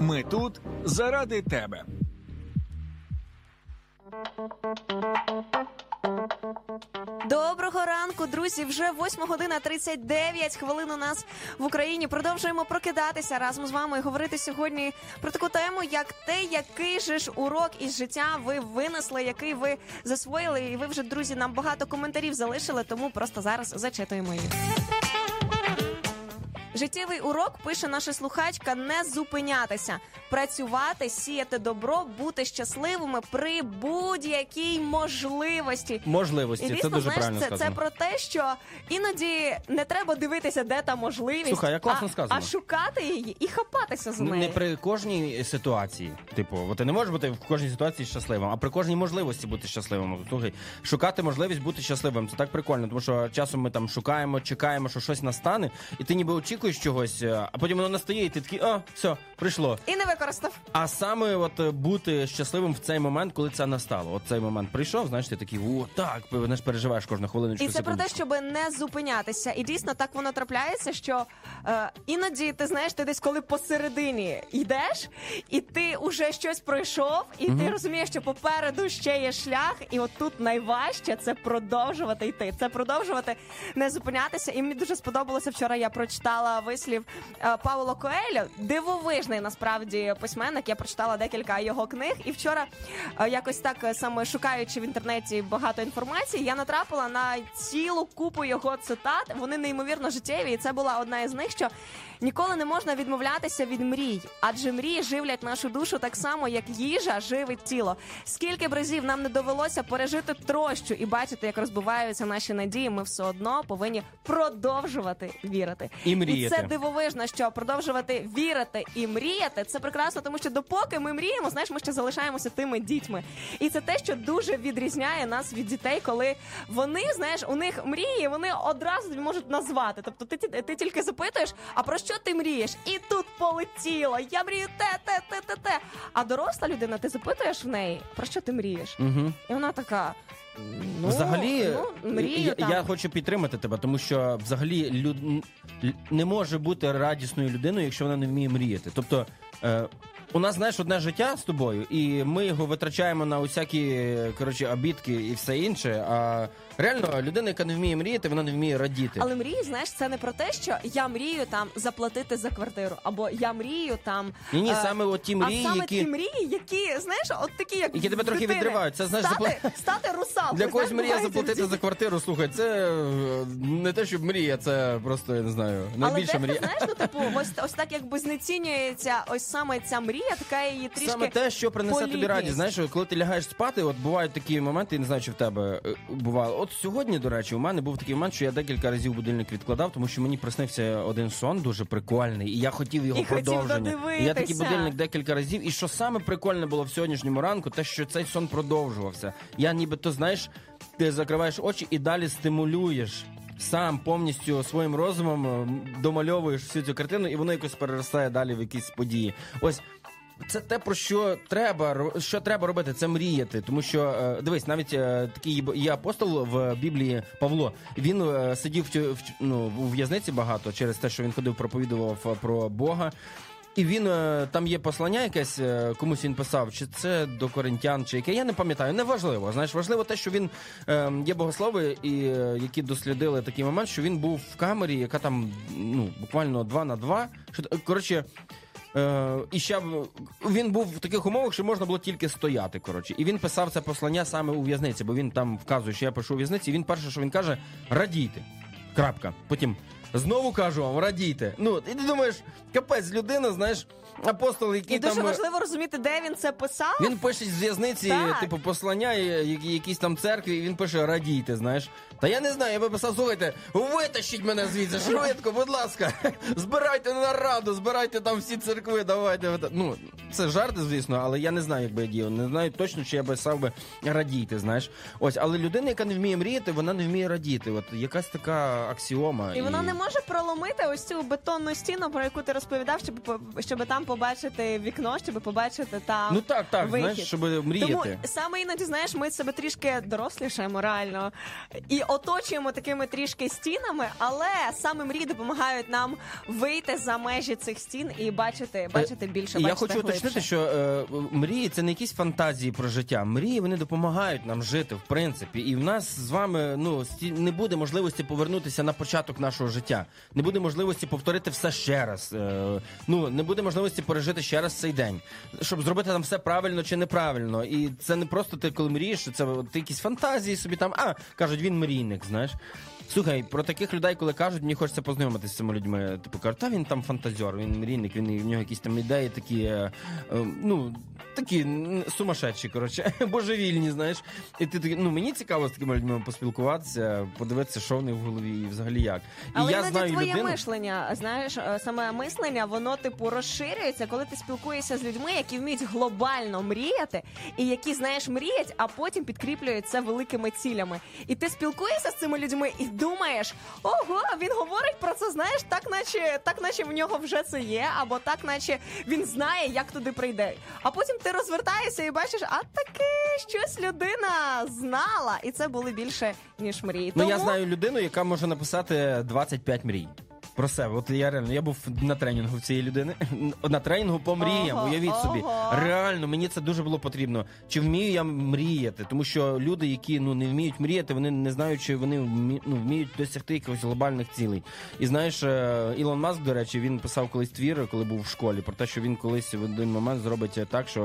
Ми тут заради тебе. Доброго ранку, друзі. Вже 8 година 39 хвилин у нас в Україні. Продовжуємо прокидатися разом з вами і говорити сьогодні про таку тему, як те, який же ж урок із життя ви винесли, який ви засвоїли. І ви вже, друзі, нам багато коментарів залишили, тому просто зараз зачитуємо їх. Життєвий урок пише наша слухачка: не зупинятися, працювати, сіяти добро, бути щасливими при будь-якій можливості. Можливості, І це дуже знаєш, правильно це, це про те, що іноді не треба дивитися, де та можливість, Слухай, як класно а, сказано. а шукати її і хапатися з неї. Не при кожній ситуації. Типу, от ти не можеш бути в кожній ситуації щасливим, а при кожній можливості бути щасливим. Слухай, шукати можливість бути щасливим. Це так прикольно, тому що часом ми там шукаємо, чекаємо, що щось настане, і ти ніби очікуєш чогось, е, а потім воно настає, і ти такий, о, все, прийшло. І не використав. А саме от е, бути щасливим в цей момент, коли це настало. От цей момент прийшов, знаєш, ти такий, о, так, знаєш, переживаєш кожну хвилиночку. І це про те, секундочку. щоб не зупинятися. І дійсно так воно трапляється, що е, іноді ти знаєш, ти десь коли посередині йдеш, і ти уже щось пройшов, і ти розумієш, що попереду ще є шлях, і от тут найважче це продовжувати йти. Це продовжувати не зупинятися. І мені дуже сподобалося вчора. Я прочитала вислів е, Пауло Коелю, дивовижний насправді письменник. Я прочитала декілька його книг, і вчора е, якось так е, саме шукаючи в інтернеті багато інформації, я натрапила на цілу купу його цитат. Вони неймовірно життєві, і це була одна із них, що ніколи не можна відмовлятися від мрій, адже мрії живлять нашу душу так само, як їжа живить тіло. Скільки б разів нам не довелося пережити трощу і бачити, як розбиваються наші надії, ми все одно повинні продовжувати вірити. І мріяти. Це дивовижно, що продовжувати вірити і мріяти це прекрасно, тому що допоки ми мріємо, знаєш, ми ще залишаємося тими дітьми. І це те, що дуже відрізняє нас від дітей, коли вони, знаєш, у них мрії, вони одразу можуть назвати. Тобто ти, ти, ти тільки запитуєш, а про що ти мрієш? І тут полетіло. Я мрію те, те, те, те, те. А доросла людина, ти запитуєш в неї, про що ти мрієш? Угу. І вона така. Ну, взагалі, ну, мрію, я, там. я хочу підтримати тебе, тому що взагалі люд... не може бути радісною людиною, якщо вона не вміє мріяти. Тобто. Е... У нас знаєш одне життя з тобою, і ми його витрачаємо на усякі коротше обідки і все інше. А реально людина, яка не вміє мріяти, вона не вміє радіти. Але мрії, знаєш, це не про те, що я мрію там заплатити за квартиру, або я мрію там. Ні, ні, е, саме от ті мрії, а саме які ті мрії, які знаєш, от такі, як Які тебе трохи дитини. відривають. Це, знаєш, стати, запла- стати русалкою. для когось мрія заплатити за квартиру. Слухай, це е, не те, щоб мрія, це просто я не знаю. Але Найбільша дехто, мрія. знаєш, ну *laughs* типу, ось ось так якби знецінюється ось саме ця мрія, така її трішки Саме те, що принесе тобі політність. радість. Знаєш, коли ти лягаєш спати, от бувають такі моменти, я не знаю, чи в тебе е, бувало. От сьогодні, до речі, у мене був такий момент, що я декілька разів будильник відкладав, тому що мені приснився один сон дуже прикольний, і я хотів його І хотів продовження. І я такий додивитися. будильник декілька разів. І що саме прикольне було в сьогоднішньому ранку, те, що цей сон продовжувався. Я нібито, знаєш, ти закриваєш очі і далі стимулюєш. Сам повністю своїм розумом е, домальовуєш всю цю картину, і воно якось переростає далі в якісь події. Ось це те, про що треба що треба робити, це мріяти. Тому що е, дивись, навіть е, такий є апостол в Біблії Павло. Він е, сидів в, ну, у в'язниці багато через те, що він ходив, проповідував про Бога. І він там є послання якесь, комусь він писав, чи це до коринтян, чи яке. Я не пам'ятаю. Неважливо. Знаєш, важливо те, що він є богослови, і які дослідили такий момент, що він був в камері, яка там ну буквально два на два. Що коротше. Е, і ще він був в таких умовах, що можна було тільки стояти. Коротше, і він писав це послання саме у в'язниці, бо він там вказує, що я пишу у в'язниці. І він перше, що він каже, радійте. Крапка. Потім знову кажу вам, радійте. Ну, і ти думаєш, капець, людина, знаєш, апостол, який І дуже там. е, важливо розуміти, де він це писав. Він пише з в'язниці, типу, послання, якісь там церкві, і він пише радійте, знаєш. Та я не знаю, я би писав, слухайте, витащіть мене звідси, швидко, будь ласка, збирайте нараду, збирайте там всі церкви, давайте. Ну, це жарти, звісно, але я не знаю, як би я діяв. Не знаю точно, чи я би писав би радійте, знаєш. Ось, але людина, яка не вміє мріяти, вона не вміє радіти. От якась така аксіома. І вона не може проломити ось цю бетонну стіну, про яку ти розповідав, щоб щоб там побачити вікно, щоб побачити там. Ну так, так, вихід. знаєш, щоб мріяти. Тому саме іноді, знаєш, ми себе трішки дорослішаємо реально і оточуємо такими трішки стінами, але саме мрії допомагають нам вийти за межі цих стін і бачити, бачити більше. І я бачити хочу глибше. уточнити, що е, мрії це не якісь фантазії про життя. Мрії вони допомагають нам жити, в принципі. І в нас з вами ну не буде можливості повернутися на початок нашого життя. Не буде можливості повторити все ще раз. Е, ну не буде можливості пережити ще раз цей день, щоб зробити там все правильно чи неправильно. І це не просто ти, коли мрієш, що це ти якісь фантазії собі там. А кажуть, він мрійник, знаєш. Слухай, про таких людей, коли кажуть, мені хочеться познайомитися з цими людьми. Типу кажуть, та він там фантазер, він мрійник, він в нього якісь там ідеї такі, е, е, ну такі сумасшедші, коротше, *laughs* божевільні, знаєш. І ти такий, ну мені цікаво з такими людьми поспілкуватися, подивитися, що в них в голові і взагалі як. І Але я іноді знаю твоє людину. мишлення, знаєш, е, саме мислення, воно типу розширюється, коли ти спілкуєшся з людьми, які вміють глобально мріяти, і які знаєш мріять, а потім підкріплюють це великими цілями. І ти спілкуєшся з цими людьми і думаєш, ого, він говорить про це, знаєш, так наче так, наче в нього вже це є, або так, наче він знає, як туди прийде. А потім ти розвертаєшся і бачиш, а таке щось людина знала, і це були більше ніж мрії. Ну я знаю людину, яка може написати 25 мрій. Про себе, от я реально я був на тренінгу в цієї людини. *laughs* На тренінгу по мріям. Ого, Уявіть собі, реально мені це дуже було потрібно. Чи вмію я мріяти? Тому що люди, які ну не вміють мріяти, вони не знають, чи вони вмі- ну, вміють досягти якихось глобальних цілей. І знаєш, е, Ілон Маск, до речі, він писав колись твір, коли був в школі, про те, що він колись в один момент зробить так, що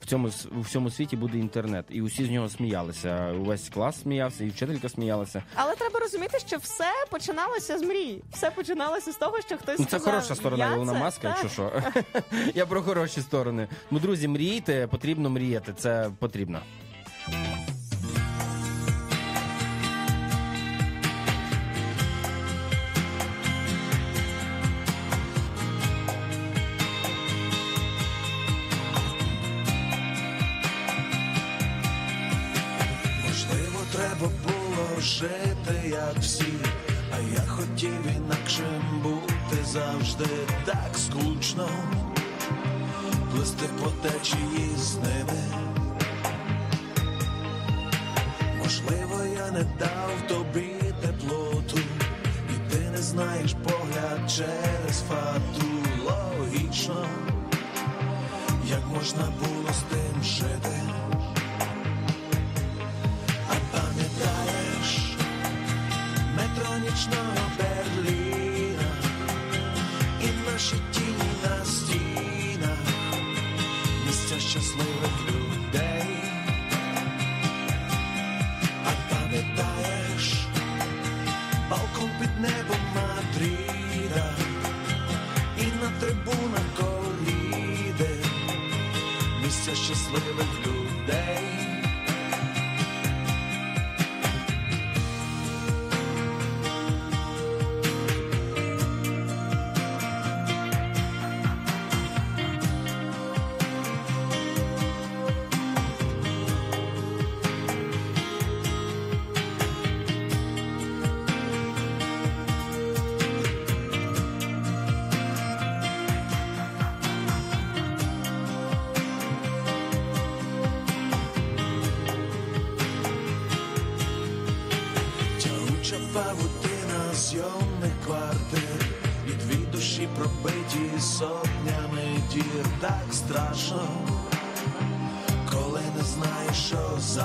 в цьому у всьому світі буде інтернет, і усі з нього сміялися. Увесь клас сміявся, і вчителька сміялася. Але треба розуміти, що все починалося з мрії. Все починалося з того, що хтось Ну, це сказав, хороша сторона «Я Ілона це». Маска, Так. якщо що. *laughs* Я про хороші сторони. Ну, друзі, мрійте, потрібно мріяти. Це потрібно. Можливо, треба було жити, як всі, завжди так скучно, плисти по течії з ними. Можливо, я не дав тобі теплоту, і ти не знаєш погляд через фату. Логічно, як можна було з тим жити. А пам'ятаєш метро нічного Берліна наші тіні на стінах, місця щасливих людей. А пам'ятаєш балкон під небом Мадріда і на трибунах коріди, місця щасливих людей.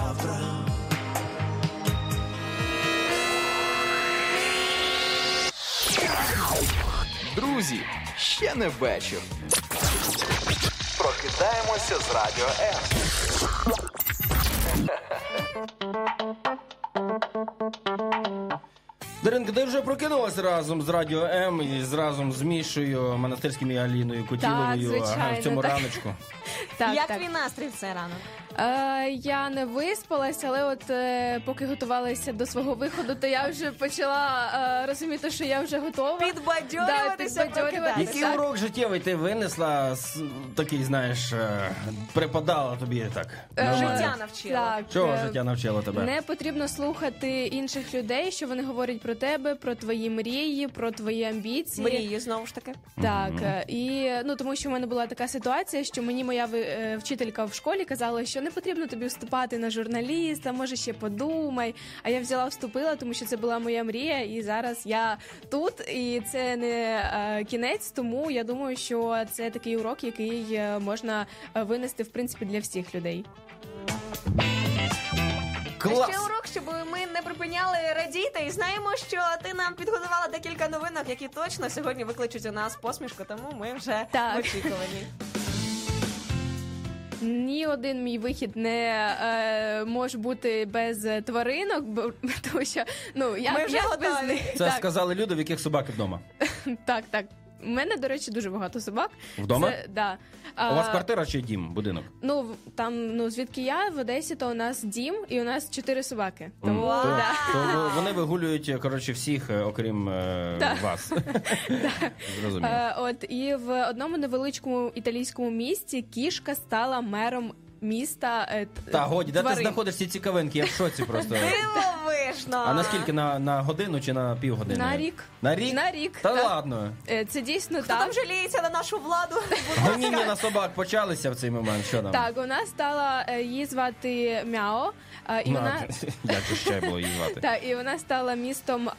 Завтра. Друзі, ще не вечір. Прокидаємося з радіо М. Даринка, ти вже прокинулася разом з Радіо М і з разом з Мішою, Монастирським і Аліною звичайно, ага, в цьому так. раночку. Так, Як так. твій настрій в цей ранок? Е, я не виспалась, але от е, поки готувалася до свого виходу, то я вже почала е, розуміти, що я вже готова. Підбадьорюватися, Да, підбадьорюватися. Який так? урок життєвий ти винесла, с- такий, знаєш, е, припадала тобі так? Е, нормально? Життя навчило. Так, Чого е, життя навчило тебе? Не потрібно слухати інших людей, що вони говорять про тебе, про твої мрії, про твої амбіції. Мрію, знову ж таки. Так, е, і ну тому, що в мене була така ситуація, що мені моя ви- е, вчителька в школі казала, що не потрібно тобі вступати на журналіста, може ще подумай. А я взяла, вступила, тому що це була моя мрія, і зараз я тут, і це не е, кінець. Тому я думаю, що це такий урок, який е, можна е, винести в принципі для всіх людей. Клас! Ще урок, щоб ми не припиняли радіти. І знаємо, що ти нам підготувала декілька новинок, які точно сьогодні викличуть у нас посмішку, тому ми вже Так. в очікуванні. Ні один мій вихід не е, може бути без тваринок, бо *laughs* тому що ну я, Ми вже я без них Це так, сказали люди, в яких собаки вдома. *laughs* так, так. У мене, до речі, дуже багато собак. Вдома? Це, да. У вас квартира чи дім, будинок? Ну там, ну звідки я в Одесі, то у нас дім і у нас чотири собаки. Тому М, то, да. то вони вигулюють, коротше, всіх, е, окрім е, вас. *laughs* Зрозуміло. Е, от і в одному невеличкому італійському місті кішка стала мером міста. е, т- Та годі, де ти тварин. знаходиш ці цікавинки? Я в шоці просто. *laughs* Дивовижно. А наскільки на, на годину чи на півгодини? На рік. На рік? На рік. Та так. ладно. Е, Це дійсно Хто так. там жаліється на нашу владу? *laughs* Гоніння на собак почалися в цей момент. Що там? Так, вона стала е, її звати Мяо, і вона *laughs* Як же ще було її звати? Так, і вона стала містом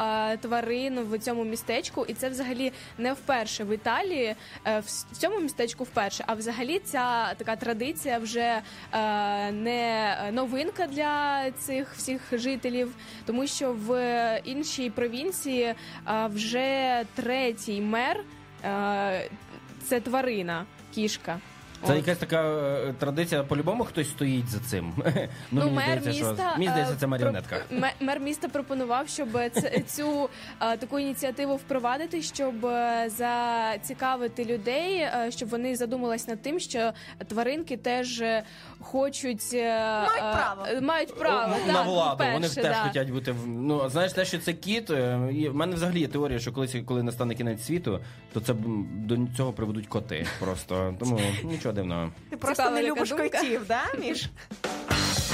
тварин в цьому містечку, і це взагалі не вперше в Італії. е, в с- в цьому містечку вперше. А взагалі ця така традиція вже е, не новинка для цих всіх жителів, тому що в іншій провінції е, вже третій мер е, це тварина, кішка. Це якась така е, традиція, по-любому хтось стоїть за цим. *laughs* Ну, мені мер здається, що- міста Мені здається, е, це маріонетка. про- ме- Мер міста пропонував, щоб це- цю е, таку ініціативу впровадити, щоб е, зацікавити людей, е, щоб вони задумались над тим, що тваринки теж е, хочуть Мають право. мають право на так, владу. Вони по-перше, теж да. хочуть бути в- Ну знаєш, те, що це кіт. е, і В мене взагалі є теорія, що колись, коли настане кінець світу, то це м, до цього приведуть коти. Просто тому нічого дивного. Ти просто Цікава не любиш думка. котів, да, Міш? *laughs*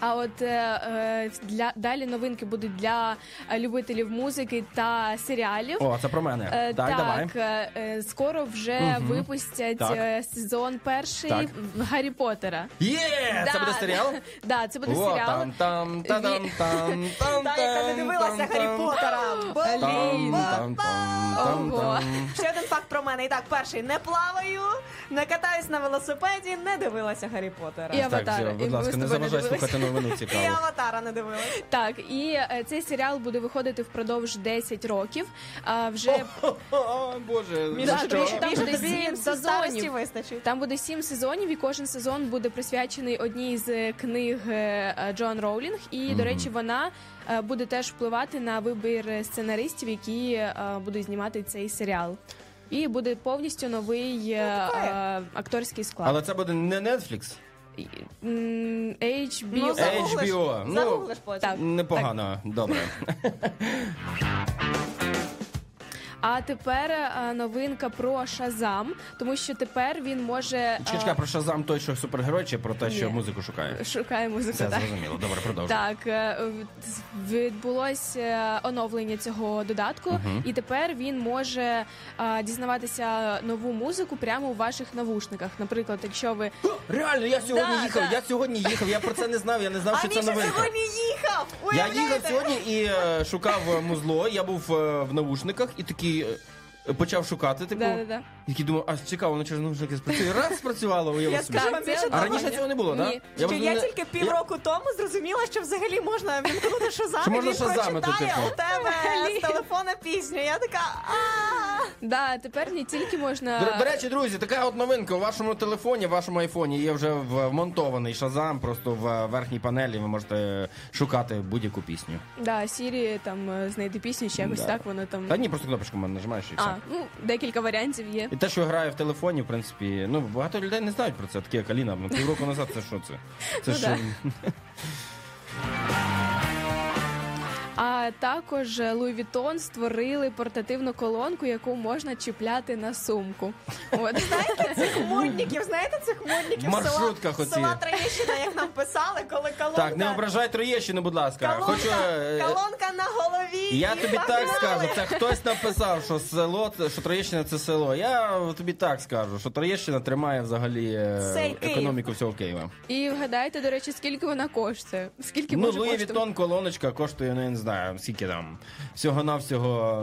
А от е, е, для далі новинки будуть для любителів музики та серіалів. О, це про мене. Е, так, давай. е, е, скоро вже Мгм. випустять Так. е, сезон перший Так. Гаррі Поттера. Є! Це Да, буде серіал? *laughs* Да, це буде О, серіал. там, там, та там, там, *laughs* там, Та, яка не дивилася Гаррі Поттера. Там, Ого. Ще один факт про мене. І так, перший не плаваю, не катаюсь на велосипеді, не дивилася Гаррі Поттера. І Так, І будь ласка, не заважай слухати новину І цікаву. аватара не дивилась. Так, і е, цей серіал буде виходити впродовж 10 років. А вже О, Боже, що? тому там Більше буде тобі сім до старості сезонів. вистачить. Там буде сім сезонів, і кожен сезон буде присвячений одній з книг е, е, Джоан Роулінг. І, до речі, вона е, буде теж впливати на вибір сценаристів, які е, будуть знімати цей серіал. І буде повністю новий е, е, акторський склад. Але це буде не Netflix, М, HBO. Ну, загуглиш. HBO. Ну, Загуглиш потім. так. непогано, добре. *laughs* А тепер е, новинка про Шазам, тому що тепер він може е, Чекай, чекай, про Шазам той, що супергерой, чи про те, що Ні. музику шукає? шукає музику. Все так. зрозуміло. Добре, продовжуй. Так, е, в- відбулось е, оновлення цього додатку, і тепер він може е, дізнаватися нову музику прямо у ваших навушниках. Наприклад, якщо ви Реально, я сьогодні Да, їхав, да. я сьогодні їхав, я про це не знав, я не знав, А що це Міша новинка. сьогодні їхав! Я Уявляєте? їхав сьогодні і е, шукав е, музло, я був е, в навушниках і такий е, почав шукати, типу. Да-да-да. І такий думав, а цікаво, воно через навушники спрацює. Раз спрацювало, уявив Я собі. скажу вам більше А того, раніше цього не було, так? Ні. Що я тільки півроку тому зрозуміла, що взагалі можна вімкнути шазам, Що і можна він шазамити, прочитає типу. у тебе з телефона пісню. Я така а Да, тепер не тільки можна До, до речі, друзі, така от новинка у вашому телефоні, в вашому айфоні є вже в- вмонтований шазам, просто в верхній панелі ви можете шукати будь-яку пісню. да, Сірі там е, знайти пісню, ще якось Да. так воно там. Та ні, просто кнопочку нажимаєш і все. А, ну декілька варіантів є. І те, що грає в телефоні, в принципі, ну багато людей не знають про це, такі як Аліна. Півроку назад це що це? Це Ну, да. *laughs* А також Louis Vuitton створили портативну колонку, яку можна чіпляти на сумку. От. Цих *laughs* модників, знаєте, цих модників В маршрутках села, оці. села Троєщина, як нам писали, коли колонка... Так, не ображай Троєщину, будь ласка. Колонка, Хочу. е, колонка на голові. Я і тобі так погнали. скажу, це хтось написав, що село, що Троєщина це село. Я тобі так скажу, що Троєщина тримає взагалі е, Цей економіку всього Києва. І вгадайте, до речі, скільки вона коштує? Скільки Ну, може Луї? Вітон колоночка коштує, ну я не знаю, скільки там. Всього-навсього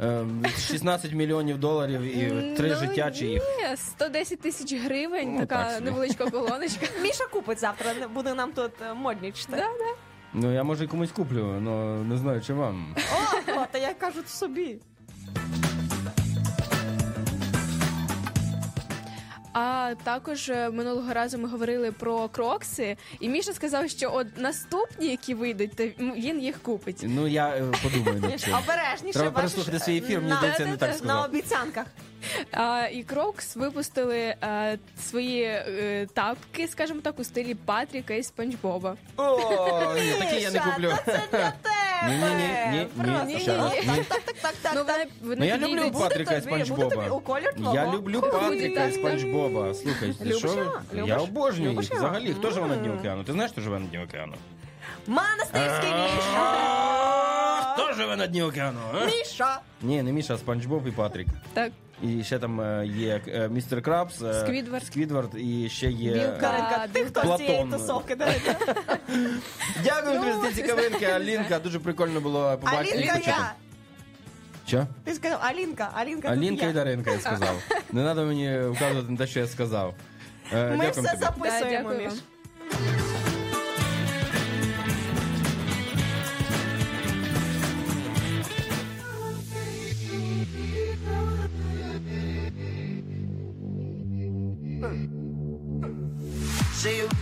ем, 16 мільйонів доларів і три Ну, життя чи їх. Ні, 110 тисяч гривень, Ну, така так невеличка колоночка. *laughs* Міша купить завтра, буде нам тут моднічне. Да, да. Ну я може комусь куплю, але не знаю, чи вам. О, о, та я кажу собі. А також е, минулого разу ми говорили про крокси, і Міша сказав, що от наступні, які вийдуть, то він їх купить. Ну я е, подумаю над *laughs* цим. Обережніше, Треба бачиш, переслухати свій ефір, мені на- здається, не так На обіцянках. *laughs* А, і Крокс випустили е, свої е, тапки, скажімо так, у стилі Патріка і Спанч Боба. О, ні, такі я не куплю. це для тебе. Ні, ні, ні, ні, ні, ще раз, ні. Так, так, так, так, Ну, так. вони, вони Ну я люблю. Буде і тобі, Спанч буде тобі у колір твого. Я люблю Куди? Патрика і Спанч Боба. Любиш що його? Я Любиш? обожнюю їх. Любиш його? Взагалі, хто живе на дні океану? Ти знаєш, хто живе на дні океану? Монастирський Міша. Хто живе на дні океану? а? Міша. Ні, не Міша, а Спанч Боб і Патрік. Так, І ще там е, є е, містер Крабс, е, Сквідвард. Сквідвард і ще є. Білка. Ти хто з цієї тусовки? *laughs* Дякую, ці цікавинки. Алінка, дуже прикольно було побачити. Алінка я. Що? Ти сказав, Алінка, Алінка, Алінка і. Даринка, я сказав. *laughs* Не треба мені вказувати на те, що я сказав. Ми все тобі. записуємо, Да, Міш.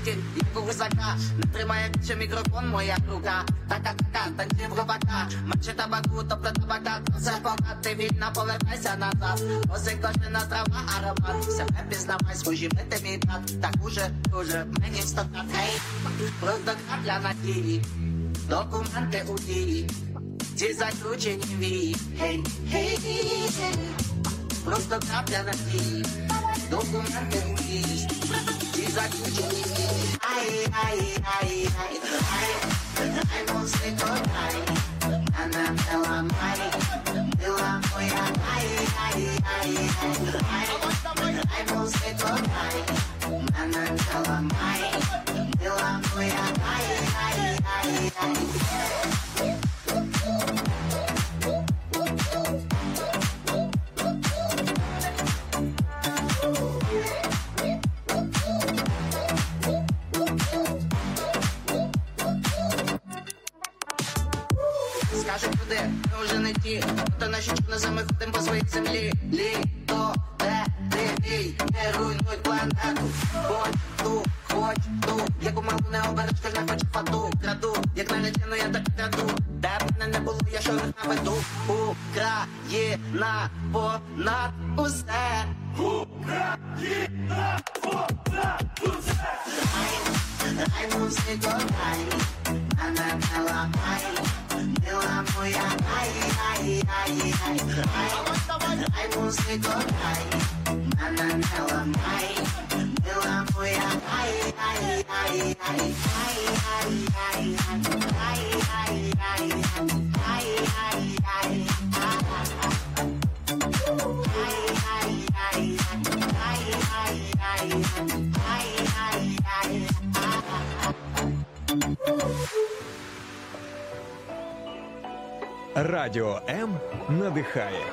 Вам. Шию втік, як у гусака Не тримає більше мікрофон, моя рука. Така така, танці в рубака Маче табаку, тобто табака. Все пока ти вільна, повертайся назад. Оси кожнина трава, аромат. Себе пізнавай, схожі мити мій брат Так уже, дуже, мені встати Гей, просто крапля на дії Документи у дії Ці заключені вії Гей, гей, Просто крапля на дії Документи у дії Ці заключені ay, ay, ay, ay, ay, ay, você cortai, Ana pela mãe, pela foi a ai, ai, ai, ai, ai, ai, você cortai, Ana pela mãe, pela foi a ai, ai, ai. Люди, ми вже не ті, то наші чорноземи ходим по своїй землі. Літо, де ти бій, не руйнуй планету. Хоч ту, хоч ту, яку маму не обереш, кожна хоче фату. Краду, як наречено, я так краду. Де б мене не було, я що не наведу. Україна понад усе. Ай, мусить дай, мене не ламай, Była moja aj, aj, aj, aj, aj Aj muzyko, aj Mama miała maj Była moja aj, aj, aj, aj Aj, aj, aj, aj Aj, aj, aj, aj Aj, aj, aj, aj Aj, aj, aj, aj Радіо М надихає.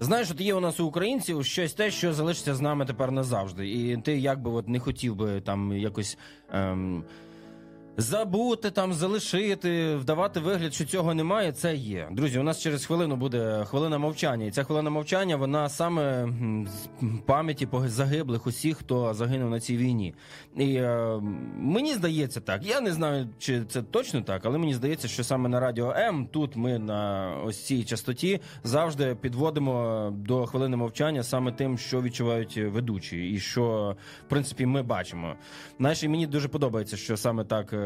Знаєш, от є у нас у українців щось те, що залишиться з нами тепер назавжди. І ти як би от не хотів би там якось. Ем, Забути там, залишити, вдавати вигляд, що цього немає, це є. Друзі, у нас через хвилину буде хвилина мовчання. І ця хвилина мовчання, вона саме з пам'яті загиблих усіх, хто загинув на цій війні. І е, мені здається так. Я не знаю, чи це точно так, але мені здається, що саме на радіо М тут ми на ось цій частоті завжди підводимо до хвилини мовчання саме тим, що відчувають ведучі, і що в принципі ми бачимо. Знаєш, і мені дуже подобається, що саме так е,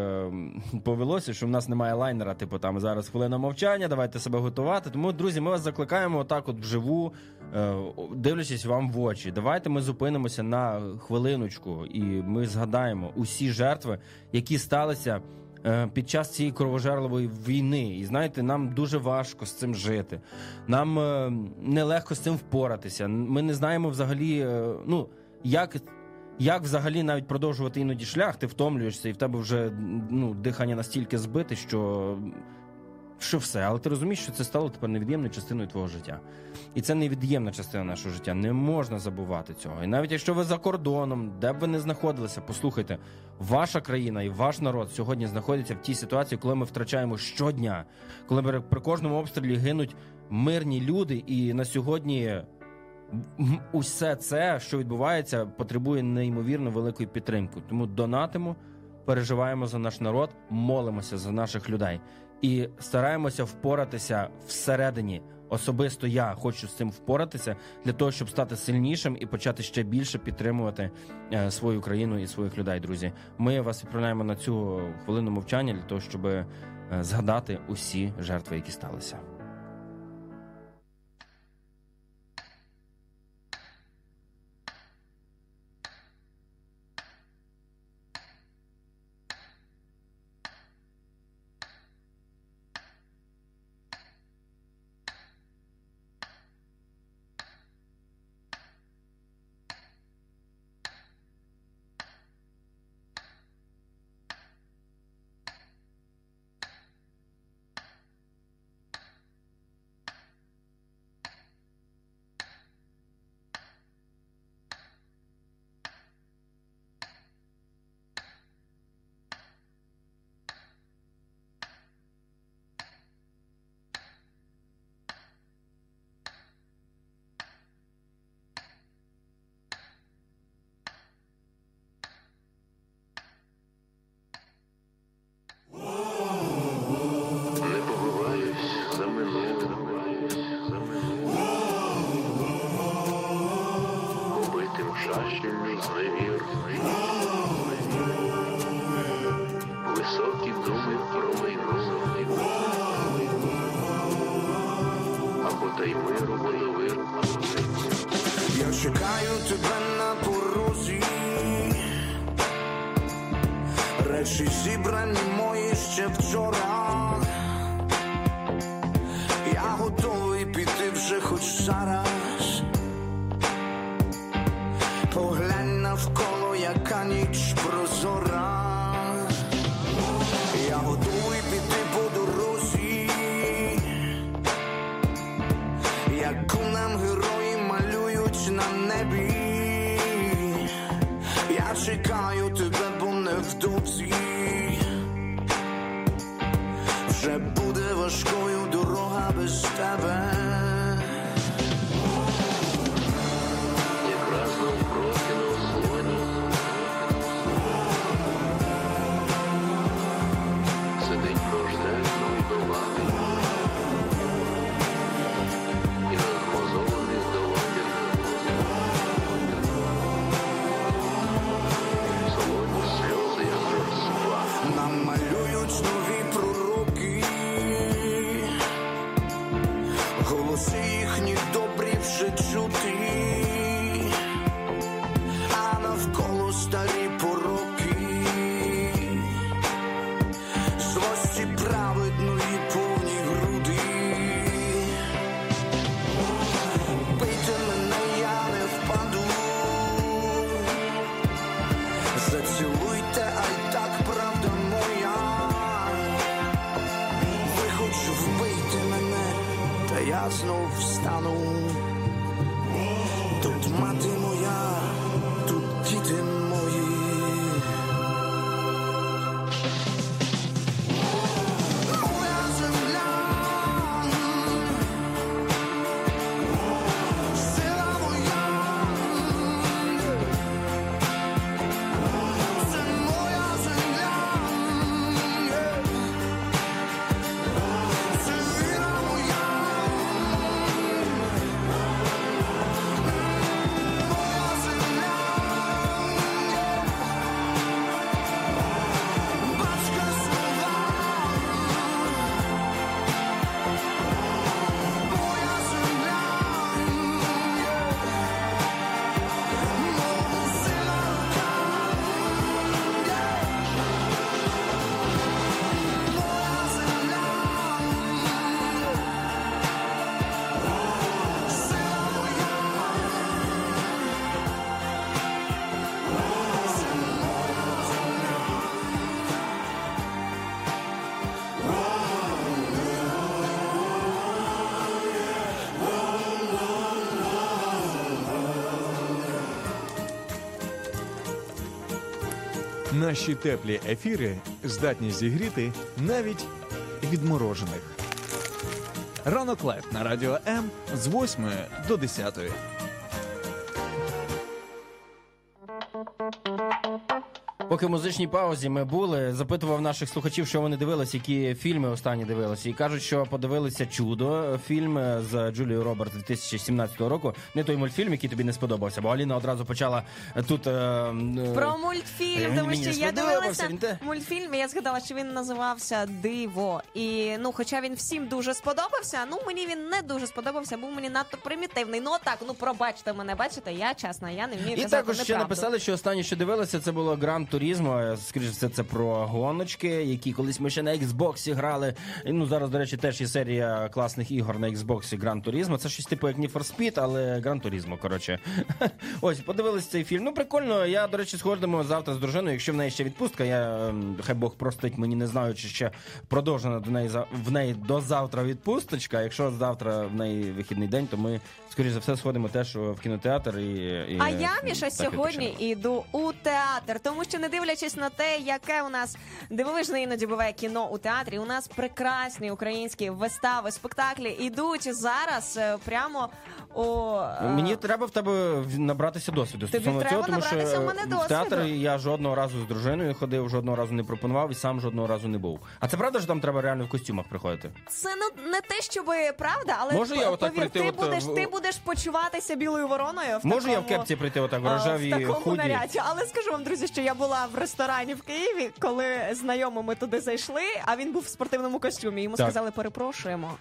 повелося, що в нас немає лайнера. Типу там зараз хвилина мовчання, давайте себе готувати. Тому, друзі, ми вас закликаємо отак, от вживу, е, дивлячись вам в очі. Давайте ми зупинимося на хвилиночку, і ми згадаємо усі жертви, які сталися. е, Під час цієї кровожерливої війни, і знаєте, нам дуже важко з цим жити. Нам е, нелегко з цим впоратися. Ми не знаємо взагалі, ну як як взагалі навіть продовжувати іноді шлях, ти втомлюєшся, і в тебе вже ну, дихання настільки збите, що, що все. Але ти розумієш, що це стало тепер невід'ємною частиною твого життя. І це невід'ємна частина нашого життя. Не можна забувати цього. І навіть якщо ви за кордоном, де б ви не знаходилися, послухайте, ваша країна і ваш народ сьогодні знаходяться в тій ситуації, коли ми втрачаємо щодня, коли при- кожному обстрілі гинуть мирні люди, і на сьогодні усе це, що відбувається, потребує неймовірно великої підтримки. Тому донатимо, переживаємо за наш народ, молимося за наших людей і стараємося впоратися всередині. Особисто я хочу з цим впоратися для того, щоб стати сильнішим і почати ще більше підтримувати е, свою країну і своїх людей. Друзі, ми вас відправляємо на цю хвилину мовчання для того, щоб е, згадати усі жертви, які сталися. Наші теплі ефіри здатні зігріти навіть відморожених. Ранок Live на радіо М з 8 до 10. Поки в музичній паузі ми були, запитував наших слухачів, що вони дивилися, які фільми останні дивилися. І кажуть, що подивилися чудо фільм з Джулією Робертс 2017 року. Не той мультфільм, який тобі не сподобався, бо Аліна одразу почала тут. Е, е, Про мультфільм, тому що я дивилася він те- мультфільм, я згадала, що він називався Диво. І ну, хоча він всім дуже сподобався, ну мені він не дуже сподобався, був мені надто примітивний. Ну так, ну пробачте мене, бачите, я чесна, я не вмію І казати також ще неправду. написали, що останнє, що дивилися, це було Гран Турізмо. Скоріше все, це про гоночки, які колись ми ще на Xbox грали. Ну зараз, до речі, теж є серія класних ігор на Xbox Гран Турізмо. Це щось типу як Need for Speed, але Гран Турізмо. Коротше, *laughs* ось подивились цей фільм. Ну прикольно. Я до речі, сходимо завтра з дружиною. Якщо в неї ще відпустка, я ем, хай Бог простить мені, не знаю, чи ще продовжена до неї в неї до завтра відпусточка. Якщо завтра в неї вихідний день, то ми скоріше за все сходимо теж в кінотеатр і. і А я, Міша, сьогодні іду у театр, тому що не дивлячись на те, яке у нас дивовижне іноді буває кіно у театрі, у нас прекрасні українські вистави, спектаклі ідуть зараз е, прямо у е, Мені треба в тебе набратися досвіду Тобі треба цього, тому що в е, мене в театр я жодного разу з дружиною ходив, жодного разу не пропонував і сам жодного разу не був. А це правда, що там треба реально в костюмах приходити? Це ну не те, щоб правда, але Можу я отак повір, прийти ти от, будеш, ти будеш почуватися білою вороною. В Можу я в такому, кепці прийти отак в а, рожевій в такому худі? наряді. Але скажу вам, друзі, що я була в ресторані в Києві, коли знайомо ми туди зайшли, а він був в спортивному костюмі. Йому Так. сказали, перепрошуємо.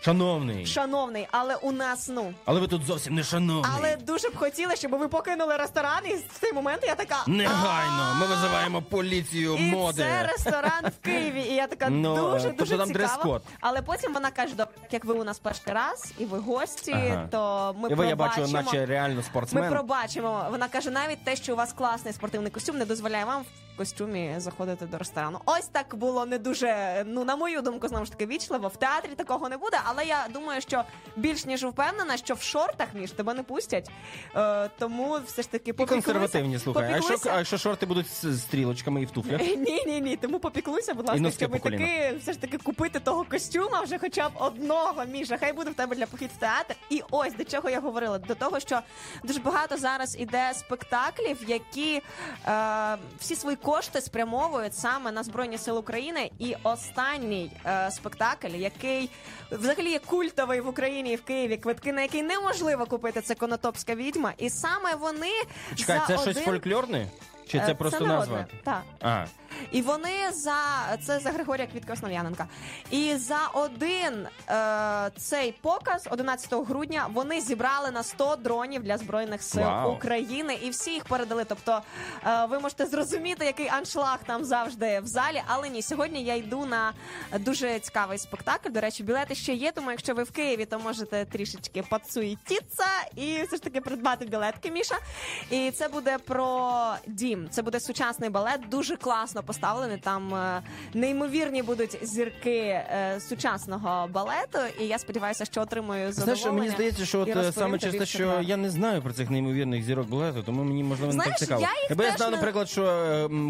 Шановний, Шановний, але у нас ну. але ви тут зовсім не шановний. Але дуже б хотіли, щоб ви покинули ресторан, і в цей момент я така. Негайно, ми визиваємо поліцію І моди. це ресторан в Києві. І я така Ну, дуже тобто дуже цікава. Але потім вона каже: «Добре, як ви у нас перший раз, і ви гості, то ми ви, я бачу, наче реально Ми пробачимо. Вона каже, навіть те, що у вас класний спортивний костюм, не дозволяє вам костюмі заходити до ресторану. Ось так було не дуже, ну на мою думку, знову ж таки вічливо. В театрі такого не буде, але я думаю, що більш ніж впевнена, що в шортах між тебе не пустять. Е, тому все ж таки попіклуйся- консервативні, слухай. А попіклуйся- а якщо шорти будуть з стрілочками і в туфлях? ні, ні, ні. Тому попіклуйся, будь ласка, щоб таки все ж таки купити того костюма, вже хоча б одного Міша. Хай буде в тебе для похід в театр. І ось до чого я говорила. До того, що дуже багато зараз іде спектаклів, які е, всі свої кошти спрямовують саме на Збройні Сили України. І останній е, спектакль, який взагалі є культовий в Україні і в Києві, квитки на який неможливо купити, це Конотопська відьма. І саме вони Чекай, за це один... щось фольклорне? Чи це це просто народне, назва? Так. А, І вони за це за Григорія Квітка Основ'яненка. І за один е, цей показ, 11 грудня, вони зібрали на 100 дронів для збройних сил Вау. України, і всі їх передали. Тобто, е, ви можете зрозуміти, який аншлаг там завжди в залі. Але ні, сьогодні я йду на дуже цікавий спектакль. До речі, білети ще є. Тому якщо ви в Києві, то можете трішечки пацуїтіться і все ж таки придбати білетки, Міша. І це буде про дім. Це буде сучасний балет, дуже класно поставлений. Там е, неймовірні будуть зірки е, сучасного балету. І я сподіваюся, що отримую задоволення. Знаєш, мені здається, що от е, саме через те, що я не знаю про цих неймовірних зірок балету, тому мені можливо не так цікаво. я Якби я знав, наприклад, що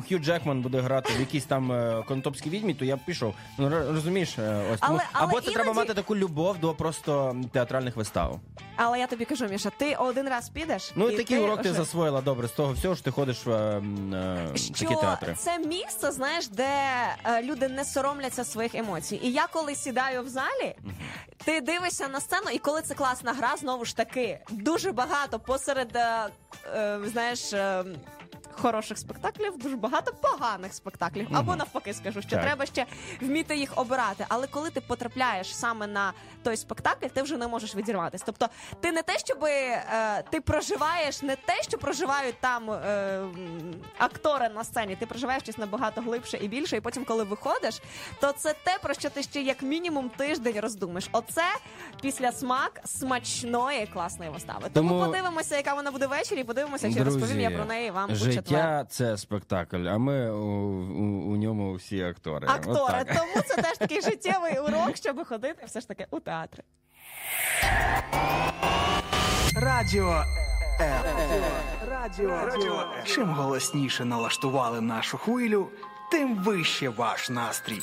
Хью Джекман буде грати в якійсь там конотопській відьмі, то я б пішов. Ну розумієш, ось тому або це треба мати таку любов до просто театральних вистав. Але я тобі кажу, Міша, ти один раз підеш. Ну і такий урок ти вже- засвоїла добре з того всього, що ти ходиш в такі театри. це місце, знаєш, де е, люди не соромляться своїх емоцій. І я коли сідаю в залі, ти дивишся на сцену, і коли це класна гра, знову ж таки, дуже багато посеред, е, е, знаєш. е, Хороших спектаклів, дуже багато поганих спектаклів. Або навпаки, скажу, що Так. треба ще вміти їх обирати. Але коли ти потрапляєш саме на той спектакль, ти вже не можеш відірватися. Тобто, ти не те, щоб е, ти проживаєш не те, що проживають там е, актори на сцені, ти проживаєш щось набагато глибше і більше. І потім, коли виходиш, то це те, про що ти ще як мінімум тиждень роздумаєш. Оце після смак смачної класної вистави. Тому, Тому- подивимося, яка вона буде ввечері. Подивимося, чи розповім я про неї вам четвер. Життя це спектакль, а ми у, у, у ньому всі актори. Актори, Отак. тому це теж *laughs* такий життєвий урок, щоб ходити все ж таки у театри. Радіо М. Радіо. Чим голосніше налаштували нашу хвилю, тим вище ваш настрій.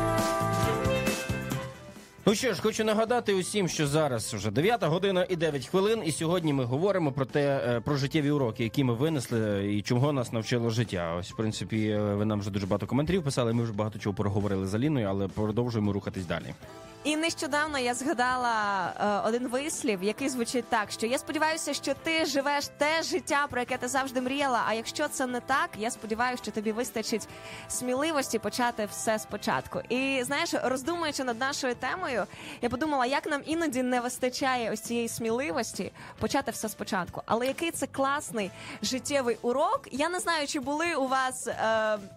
Ну що ж, хочу нагадати усім, що зараз вже 9 година і 9 хвилин, і сьогодні ми говоримо про те, е, про життєві уроки, які ми винесли і чого нас навчило життя. Ось, в принципі, е, ви нам вже дуже багато коментарів писали. Ми вже багато чого проговорили з Аліною, але продовжуємо рухатись далі. І нещодавно я згадала е, один вислів, який звучить так: що я сподіваюся, що ти живеш те життя, про яке ти завжди мріяла. А якщо це не так, я сподіваюся, що тобі вистачить сміливості почати все спочатку. І знаєш, роздумуючи над нашою темою, я подумала, як нам іноді не вистачає ось цієї сміливості почати все спочатку. Але який це класний життєвий урок. Я не знаю, чи були у вас е,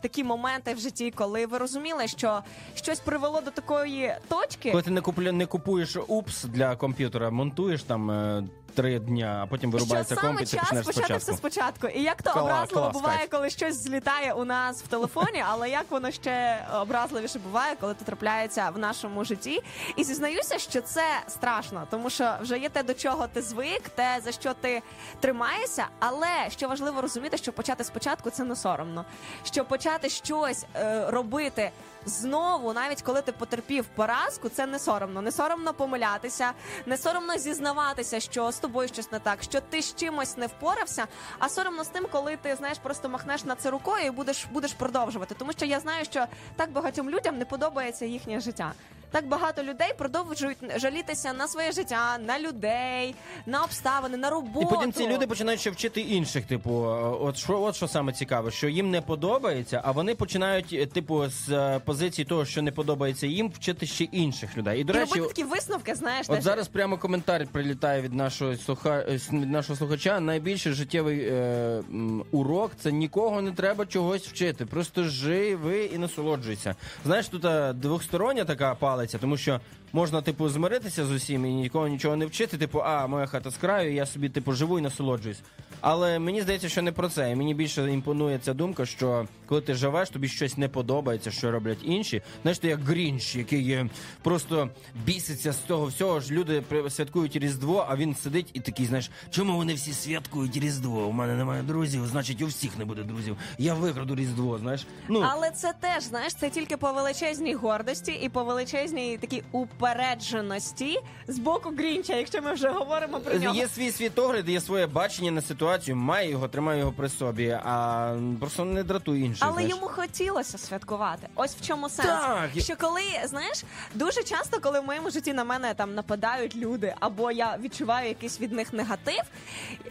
такі моменти в житті, коли ви розуміли, що щось привело до такої точки. Коли ти не купуєш упс для комп'ютера, монтуєш там е, три дня, а потім вирубається комп, і ти почнеш спочатку. все спочатку. І як то Клас, образливо клас, буває, кайф. коли щось злітає у нас в телефоні, але як воно ще образливіше буває, коли це трапляється в нашому житті. І зізнаюся, що це страшно, тому що вже є те, до чого ти звик, те за що ти тримаєшся. Але що важливо розуміти, що почати спочатку це не соромно. Що почати щось е, робити знову, навіть коли ти потерпів поразку, це не соромно. Не соромно помилятися, не соромно зізнаватися, що з тобою щось не так, що ти з чимось не впорався. А соромно з тим, коли ти знаєш, просто махнеш на це рукою і будеш будеш продовжувати. Тому що я знаю, що так багатьом людям не подобається їхнє життя. Так багато людей продовжують жалітися на своє життя, на людей, на обставини, на роботу. І потім ці люди починають ще вчити інших. Типу, е, от що, от що саме цікаве, що їм не подобається, а вони починають, е, типу, з е, позиції того, що не подобається їм, вчити ще інших людей. І до і речі, робити такі висновки, знаєш, От зараз прямо коментар прилітає від нашого слуха від нашого слухача. Найбільший життєвий е, урок це нікого не треба чогось вчити. Просто живи і насолоджуйся. Знаєш, тут двохстороння така палиця, тому що можна, типу, змиритися з усім і нікого нічого не вчити. Типу, а моя хата з краю, я собі типу живу і насолоджуюсь. Але мені здається, що не про це. І мені більше імпонує ця думка, що коли ти живеш, тобі щось не подобається, що роблять інші. Знаєш, ти як Грінч, який е, просто біситься з того всього ж. Люди святкують Різдво, а він сидить і такий, знаєш, чому вони всі святкують Різдво? У мене немає друзів, значить, у всіх не буде друзів. Я викраду Різдво, знаєш. Ну Але це теж знаєш, це тільки по величезній гордості і по величезній такій упередженості з боку Грінча, якщо ми вже говоримо про нього. Є свій світогляд, є своє бачення на ситуацію, має його, тримає його при собі, а просто не дратуй інших. Але знаєш. йому хотілося святкувати. Ось в чому сенс. Так. Що коли знаєш, дуже часто, коли в моєму житті на мене там нападають люди, або я відчуваю якийсь від них негатив,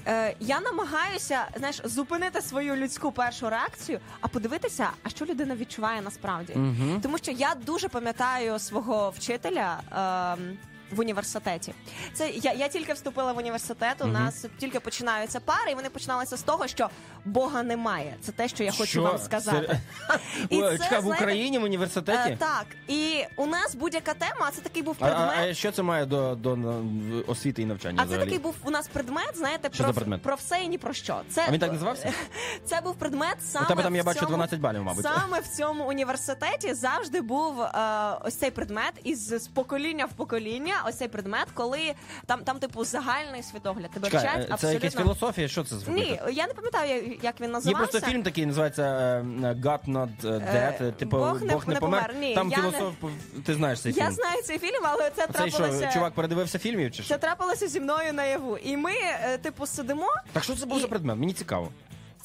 е, я намагаюся знаєш, зупинити свою людську першу реакцію, а подивитися, а що людина відчуває насправді. Мгм. Тому що я дуже пам'ятаю свого вчителя. Ем, в університеті це я, я тільки вступила в університет. У нас тільки починаються пари, і вони починалися з того, що Бога немає. Це те, що я хочу Що? вам сказати. *laughs* І це, чекай, в знаєте, Україні в університеті? Е, так, і у нас будь-яка тема, а це такий був А, предмет. а, а що це має до, до на- освіти і навчання? А це взагалі? такий був у нас предмет, знаєте, Що про, за предмет? про все і ні про що. Це А він так називався? *laughs* Це був предмет саме У тебе там я в бачу цьому, 12 балів, мабуть. Саме в цьому університеті завжди був е, ось цей предмет із з покоління в покоління. Ось цей предмет, коли там, там типу загальний світогляд. Тебе Чекай, вчать е, це абсолютно. якась філософія? Що це за Ні, факультет? я не пам'ятаю, як він Є називався. просто фільм такий, називається е, God Not Dead, Е, типу Бог не- Бог не не помер. помер. Ні, Там я не- філософ, ти знаєш цей Я фільм. знаю цей фільм, але це Цей трапилося. що, чувак передивився фільмів чи що? Це трапилося зі мною наяву. І ми, е, типу, сидимо. Так що це був І- за предмет? Мені цікаво.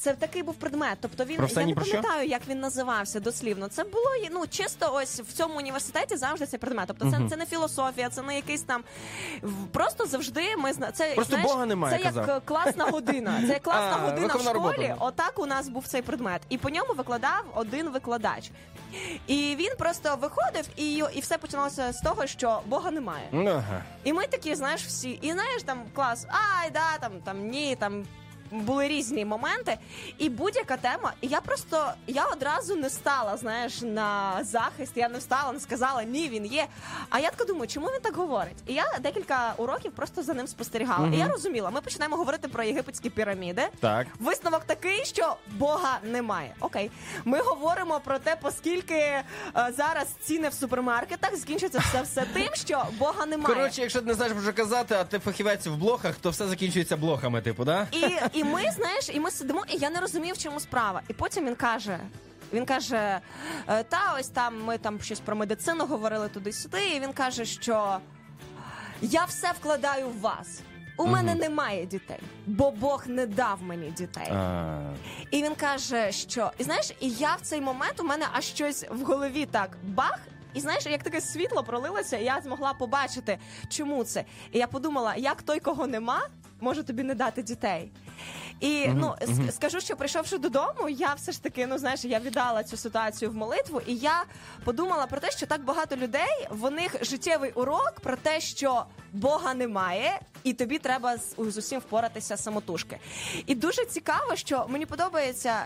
Це такий був предмет. Тобто він Про все, я ні не про що? пам'ятаю, як він називався дослівно. Це було ну чисто ось в цьому університеті завжди цей предмет. Тобто це, Мгм. це не філософія, це не якийсь там в- просто завжди ми зна... це Просто знаєш, Бога немає, Це як казав. е, класна година. Це як *laughs* класна А, година в школі. робота. Отак у нас був цей предмет, і по ньому викладав один викладач. І він просто виходив, і, і все починалося з того, що Бога немає. Ага. І ми такі, знаєш, всі, і знаєш, там клас, ай, да, там, там ні, там. Були різні моменти, і будь-яка тема. І я просто я одразу не стала, знаєш, на захист. Я не встала, не сказала ні, він є. А я така думаю, чому він так говорить? І я декілька уроків просто за ним спостерігала. І я розуміла, ми починаємо говорити про єгипетські піраміди. Так. Висновок такий, що Бога немає. Окей, ми говоримо про те, оскільки е, зараз ціни в супермаркетах закінчується все все тим, що Бога немає. Коротше, якщо ти не знаєш, що казати, а ти фахівець в блохах, то все закінчується блохами, типу, да? І, і ми, знаєш, і ми сидимо, і я не розумію, в чому справа. І потім він каже. Він каже: «Е, та ось там ми там щось про медицину говорили туди-сюди. І він каже, що я все вкладаю в вас. У мене немає дітей, бо Бог не дав мені дітей. А, І він каже, що і знаєш, і я в цей момент у мене аж щось в голові так бах. І знаєш, як таке світло пролилося, і я змогла побачити, чому це. І я подумала, як той, кого нема, може тобі не дати дітей. І ну с- скажу, що прийшовши додому, я все ж таки, ну знаєш, я віддала цю ситуацію в молитву, і я подумала про те, що так багато людей в них життєвий урок про те, що Бога немає, і тобі треба з, з усім впоратися самотужки. І дуже цікаво, що мені подобається.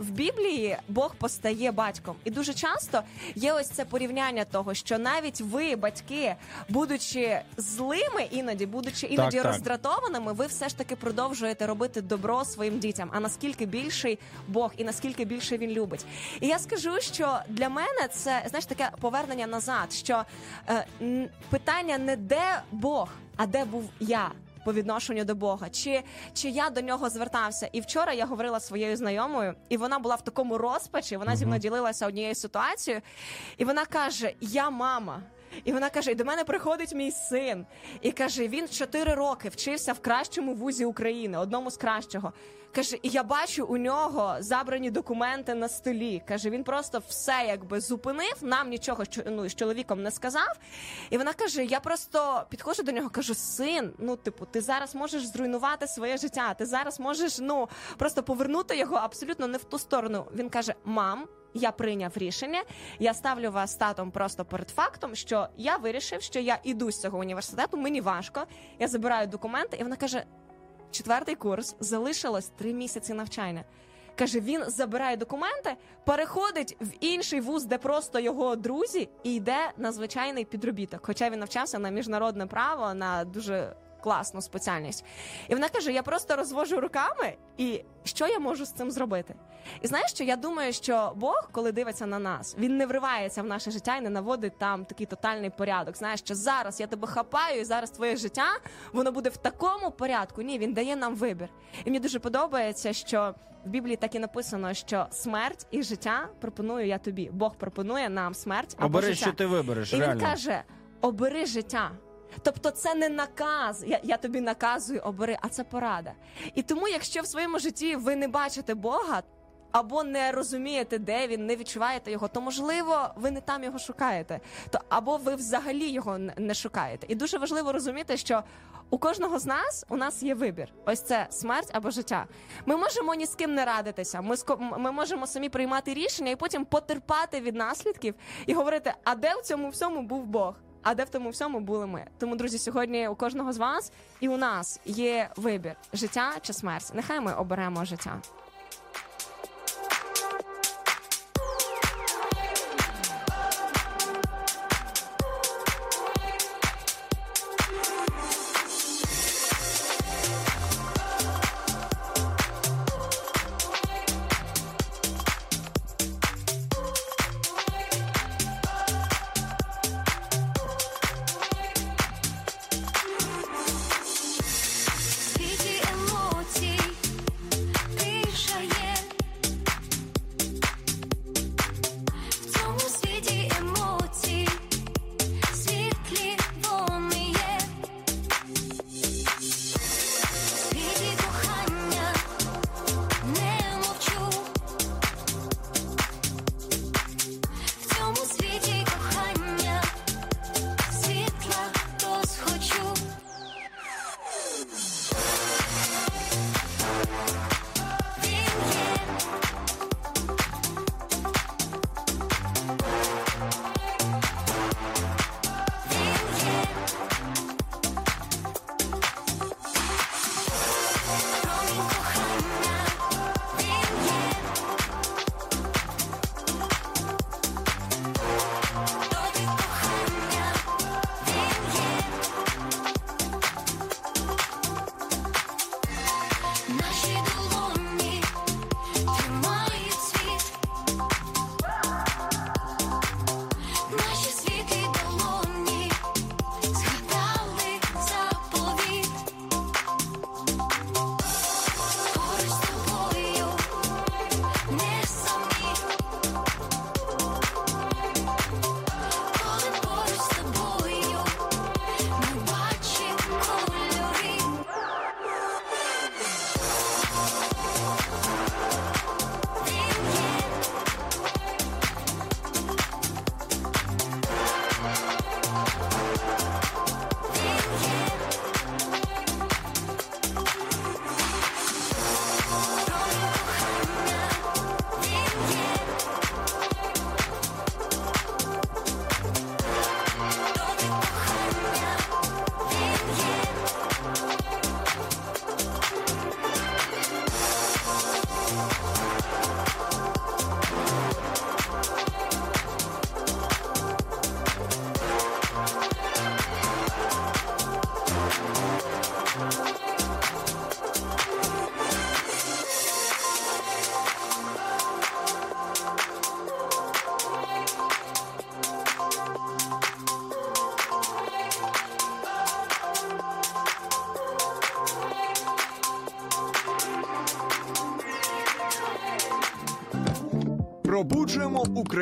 В Біблії Бог постає батьком, і дуже часто є ось це порівняння того, що навіть ви, батьки, будучи злими, іноді, будучи іноді так. роздратованими, ви все ж таки продовжуєте робити добро своїм дітям. А наскільки більший Бог і наскільки більше він любить? І я скажу, що для мене це знаєш таке повернення назад. Що е, питання не де Бог, а де був я. По відношенню до Бога, чи, чи я до нього звертався? І вчора я говорила своєю знайомою, і вона була в такому розпачі. Вона зі мною ділилася однією ситуацією, і вона каже: Я мама. І вона каже: і до мене приходить мій син. І каже: він 4 роки вчився в кращому вузі України, одному з кращого. Каже, і я бачу у нього забрані документи на столі. Каже, він просто все якби зупинив, нам нічого ну, з чоловіком не сказав. І вона каже: Я просто підходжу до нього, кажу: син, ну типу, ти зараз можеш зруйнувати своє життя. Ти зараз можеш ну просто повернути його абсолютно не в ту сторону. Він каже: Мам. Я прийняв рішення. Я ставлю вас татом просто перед фактом, що я вирішив, що я іду з цього університету. Мені важко. Я забираю документи, і вона каже: четвертий курс залишилось три місяці навчання. Каже, він забирає документи, переходить в інший вуз, де просто його друзі, і йде на звичайний підробіток. Хоча він навчався на міжнародне право на дуже класну спеціальність. І вона каже: я просто розвожу руками, і що я можу з цим зробити? І знаєш, що я думаю, що Бог, коли дивиться на нас, він не вривається в наше життя і не наводить там такий тотальний порядок. Знаєш, що зараз я тебе хапаю, і зараз твоє життя воно буде в такому порядку. Ні, він дає нам вибір. І мені дуже подобається, що в Біблії так і написано, що смерть і життя пропоную я тобі. Бог пропонує нам смерть або Обери, життя. що ти вибереш, І він реально. каже: обери життя. Тобто це не наказ, я, я тобі наказую обери, а це порада. І тому, якщо в своєму житті ви не бачите Бога або не розумієте, де він, не відчуваєте його, то можливо ви не там його шукаєте. То або ви взагалі його не шукаєте. І дуже важливо розуміти, що у кожного з нас у нас є вибір. Ось це смерть або життя. Ми можемо ні з ким не радитися. Ми ми можемо самі приймати рішення і потім потерпати від наслідків і говорити: а де в цьому всьому був Бог? А де в тому всьому були ми? Тому, друзі, сьогодні у кожного з вас і у нас є вибір: життя чи смерть. Нехай ми оберемо життя.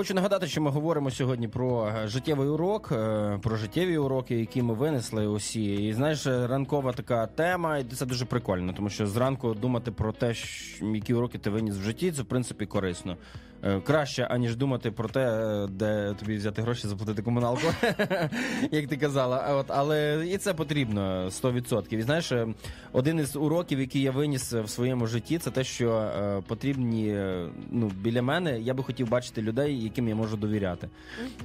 Хочу нагадати, що ми говоримо сьогодні про е, життєвий урок, е, про життєві уроки, які ми винесли усі. І знаєш, ранкова така тема, і це дуже прикольно, тому що зранку думати про те, які уроки ти виніс в житті, це в принципі корисно. Е, Краще, аніж думати про те, де тобі взяти гроші, заплатити комуналку, *laughs* як ти казала. От, але і це потрібно 100%. І знаєш, один із уроків, який я виніс в своєму житті, це те, що потрібні ну, біля мене. Я би хотів бачити людей, яким я можу довіряти.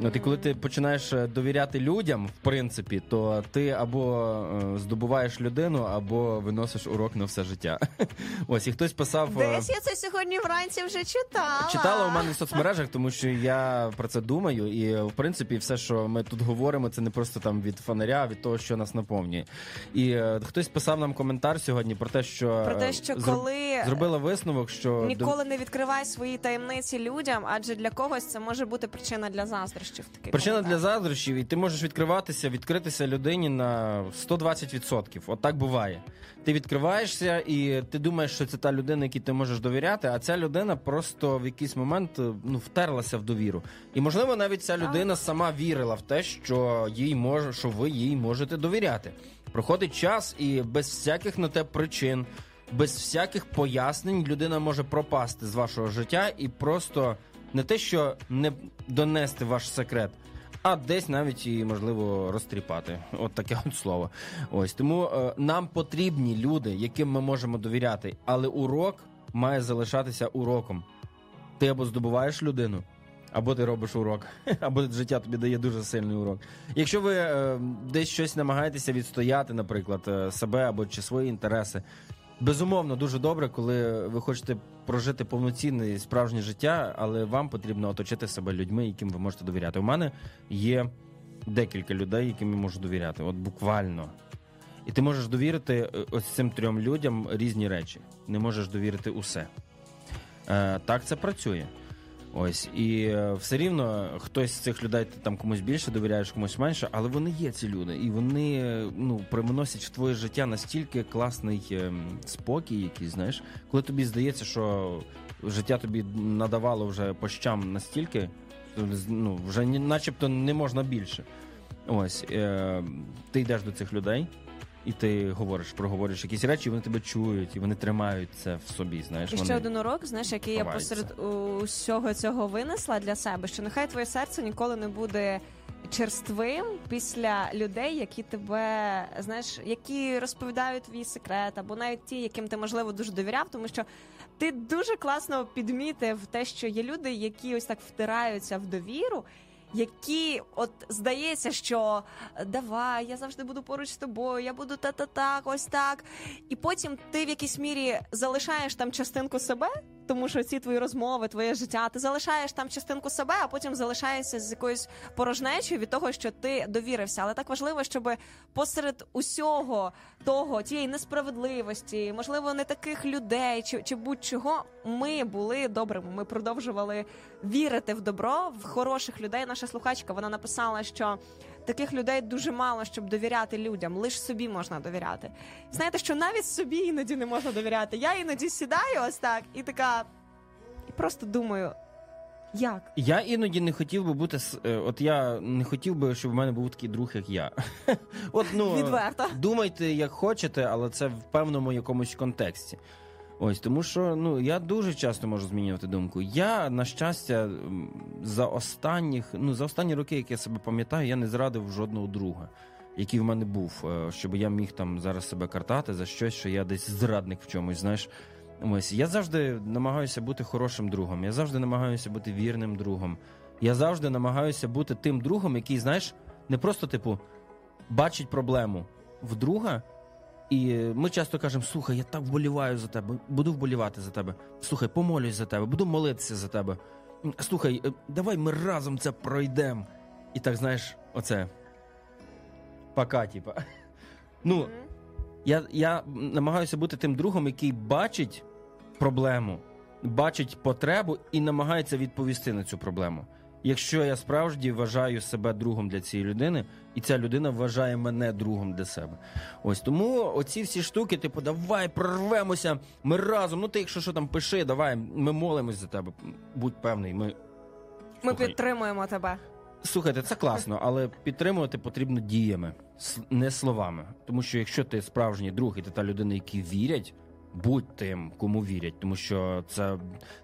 От і коли ти починаєш е, довіряти людям, в принципі, то ти або е, здобуваєш людину, або виносиш урок на все життя. *laughs* Ось і хтось писав. е, Десь я це сьогодні вранці вже читала. Читала у мене в соцмережах, тому що я про це думаю, і в принципі, все, що ми тут говоримо, це не просто там від фонаря, а від того, що нас наповнює. І е, хтось писав нам коментар сьогодні про те, що Про те, що коли- зробила висновок, що Ніколи не відкривай свої таємниці людям, адже для когось це може бути причина для заздрощів. Такий Причина для заздрощів, і ти можеш відкриватися, відкритися людині на 120%. От так буває. Ти відкриваєшся, і ти думаєш, що це та людина, якій ти можеш довіряти, а ця людина просто в якийсь момент е, ну, втерлася в довіру. І можливо, навіть ця людина сама вірила в те, що їй може, що ви їй можете довіряти. Проходить час, і без всяких на те причин, без всяких пояснень людина може пропасти з вашого життя і просто не те, що не донести ваш секрет, а десь навіть і можливо розтріпати. От таке от слово. Ось тому е, нам потрібні люди, яким ми можемо довіряти, але урок має залишатися уроком. Ти або здобуваєш людину. Або ти робиш урок, *laughs* або життя тобі дає дуже сильний урок. Якщо ви е, десь щось намагаєтеся відстояти, наприклад, е, себе або чи свої інтереси, безумовно дуже добре, коли ви хочете прожити повноцінне і справжнє життя, але вам потрібно оточити себе людьми, яким ви можете довіряти. У мене є декілька людей, яким я можу довіряти. От буквально. І ти можеш довірити е, ось цим трьом людям різні речі. Не можеш довірити усе. Е, так це працює. Ось і е, все рівно хтось з цих людей ти там комусь більше довіряєш, комусь менше, але вони є ці люди, і вони ну привносять в твоє життя настільки класний е, спокій, якийсь, знаєш, коли тобі здається, що життя тобі надавало вже по щам настільки, ну вже начебто не можна більше. Ось е, ти йдеш до цих людей. І ти говориш, проговориш якісь речі, і вони тебе чують, і вони тримають це в собі. Знаєш, І вони... ще один урок, знаєш, який я посеред усього цього винесла для себе, що нехай твоє серце ніколи не буде черствим після людей, які тебе знаєш, які розповідають твій секрет, або навіть ті, яким ти можливо дуже довіряв, тому що ти дуже класно підмітив те, що є люди, які ось так втираються в довіру. Які от здається, що давай, я завжди буду поруч з тобою, я буду та-та-так, ось так. І потім ти в якійсь мірі залишаєш там частинку себе, тому що ці твої розмови, твоє життя, ти залишаєш там частинку себе, а потім залишаєшся з якоюсь порожнечою від того, що ти довірився. Але так важливо, щоб посеред усього того, тієї несправедливості, можливо, не таких людей чи, чи будь-чого, ми були добрими. Ми продовжували вірити в добро, в хороших людей. Наша слухачка вона написала, що таких людей дуже мало, щоб довіряти людям. Лише собі можна довіряти. Знаєте, що навіть собі іноді не можна довіряти. Я іноді сідаю ось так і така, і просто думаю, як? Я іноді не хотів би бути е, от я не хотів би, щоб в мене був такий друг, як я. *laughs* От ну Відверто. думайте, як хочете, але це в певному якомусь контексті. Ось тому, що ну я дуже часто можу змінювати думку. Я, на щастя, за останніх, ну за останні роки, як я себе пам'ятаю, я не зрадив жодного друга. який в мене був, е, щоб я міг там зараз себе картати за щось, що я десь зрадник в чомусь. Знаєш, ось я завжди намагаюся бути хорошим другом. Я завжди намагаюся бути вірним другом. Я завжди намагаюся бути тим другом, який, знаєш, не просто типу бачить проблему в друга. І ми часто кажемо: слухай, я так вболіваю за тебе, буду вболівати за тебе. Слухай, помолюсь за тебе, буду молитися за тебе. Слухай, е, давай ми разом це пройдемо. І так, знаєш, оце. Пока, типа. Ну, я, я намагаюся бути тим другом, який бачить проблему, бачить потребу і намагається відповісти на цю проблему. Якщо я справді вважаю себе другом для цієї людини, і ця людина вважає мене другом для себе. Ось тому оці всі штуки, типу, давай прорвемося, ми разом. Ну ти, якщо що там пиши, давай, ми молимось за тебе. Будь певний, ми. Ми Слухай, підтримуємо тебе. Слухайте, це класно, але підтримувати потрібно діями, не словами. Тому що якщо ти справжній друг і ти та людина, які вірять, будь тим, кому вірять, тому що це,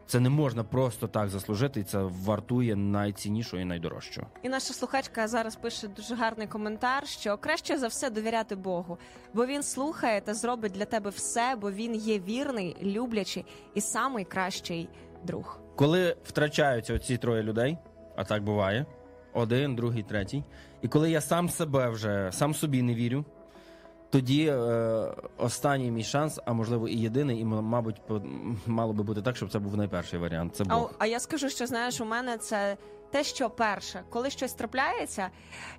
це не можна просто так заслужити, і це вартує найціннішого і найдорожчого. І наша слухачка зараз пише дуже гарний коментар, що краще за все довіряти Богу, бо він слухає та зробить для тебе все, бо він є вірний, люблячий і самий кращий друг. Коли втрачаються оці троє людей, а так буває, один, другий, третій, і коли я сам себе вже сам собі не вірю. Тоді е, останній мій шанс, а можливо і єдиний, і мабуть, мало би бути так, щоб це був найперший варіант. Це А, Бог. а я скажу, що знаєш, у мене це те, що перше, коли щось трапляється,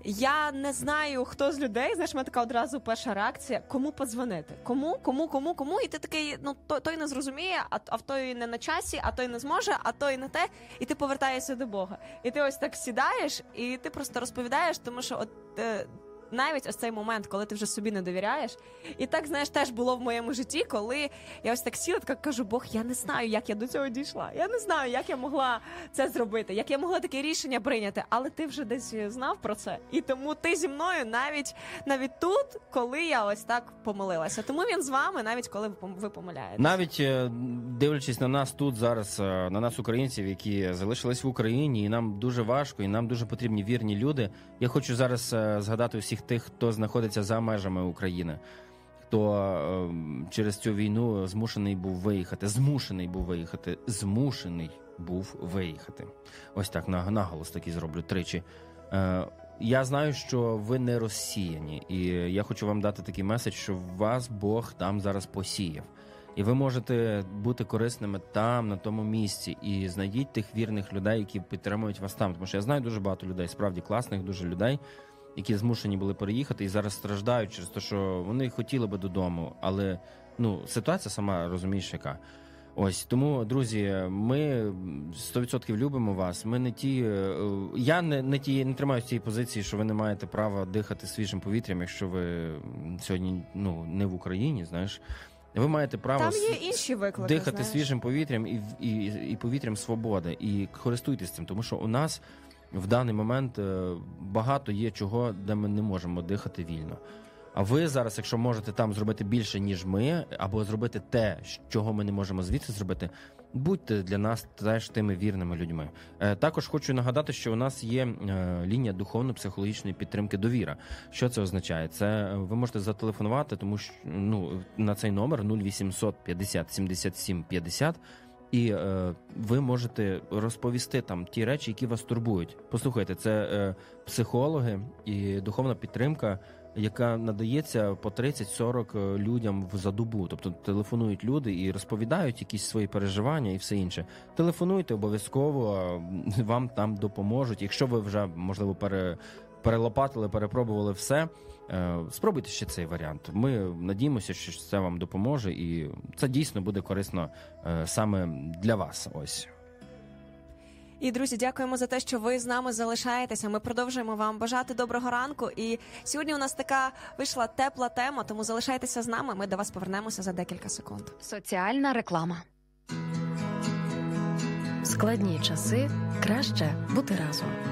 я не знаю, хто з людей. Знаєш, мене така одразу перша реакція: кому подзвонити? Кому, кому, кому, кому? І ти такий, ну той, той не зрозуміє, а, а в той не на часі, а той не зможе, а той не те, і ти повертаєшся до Бога. І ти ось так сідаєш, і ти просто розповідаєш, тому що от. Е, навіть ось цей момент, коли ти вже собі не довіряєш, і так знаєш, теж було в моєму житті, коли я ось так сіла, така кажу, Бог, я не знаю, як я до цього дійшла. Я не знаю, як я могла це зробити, як я могла таке рішення прийняти. Але ти вже десь знав про це, і тому ти зі мною навіть навіть тут, коли я ось так помилилася. Тому він з вами, навіть коли ви помиляєтесь. Навіть е, дивлячись на нас тут зараз, е, на нас, українців, які залишились в Україні, і нам дуже важко, і нам дуже потрібні вірні люди. Я хочу зараз е, згадати усіх тих, хто знаходиться за межами України, хто е, через цю війну змушений був виїхати, змушений був виїхати, змушений був виїхати. Ось так наголос такий зроблю тричі. Е, Я знаю, що ви не розсіяні, і я хочу вам дати такий меседж, що вас Бог там зараз посіяв. І ви можете бути корисними там, на тому місці, і знайдіть тих вірних людей, які підтримують вас там. Тому що я знаю дуже багато людей, справді класних, дуже людей, які змушені були переїхати і зараз страждають через те, що вони хотіли би додому, але ну ситуація сама розумієш, яка. Ось тому, друзі, ми 100% любимо вас. Ми не ті. е, Я не, не ті не тримаю цієї позиції, що ви не маєте права дихати свіжим повітрям, якщо ви сьогодні ну не в Україні, знаєш. Ви маєте право Там є інші виклики. дихати знаєш. свіжим повітрям і, і, і повітрям свободи. І користуйтесь цим, тому що у нас в даний момент е, багато є чого, де ми не можемо дихати вільно. А ви зараз, якщо можете там зробити більше, ніж ми, або зробити те, чого ми не можемо звідси зробити, будьте для нас теж тими вірними людьми. Е, Також хочу нагадати, що у нас є е, лінія духовно-психологічної підтримки довіра. Що це означає? Це ви можете зателефонувати, тому що ну на цей номер 0800 50 77 50 і е, ви можете розповісти там ті речі, які вас турбують. Послухайте, це е, психологи і духовна підтримка, яка надається по 30-40 людям в- за добу. Тобто телефонують люди і розповідають якісь свої переживання і все інше. Телефонуйте обов'язково, е, вам там допоможуть. Якщо ви вже можливо пере, перелопатили, перепробували все. Е, Спробуйте ще цей варіант. Ми надіємося, що це вам допоможе, і це дійсно буде корисно е, саме для вас. Ось. І друзі, дякуємо за те, що ви з нами залишаєтеся. Ми продовжуємо вам бажати доброго ранку. І сьогодні у нас така вийшла тепла тема, тому залишайтеся з нами. Ми до вас повернемося за декілька секунд. Соціальна реклама. В складні часи краще бути разом.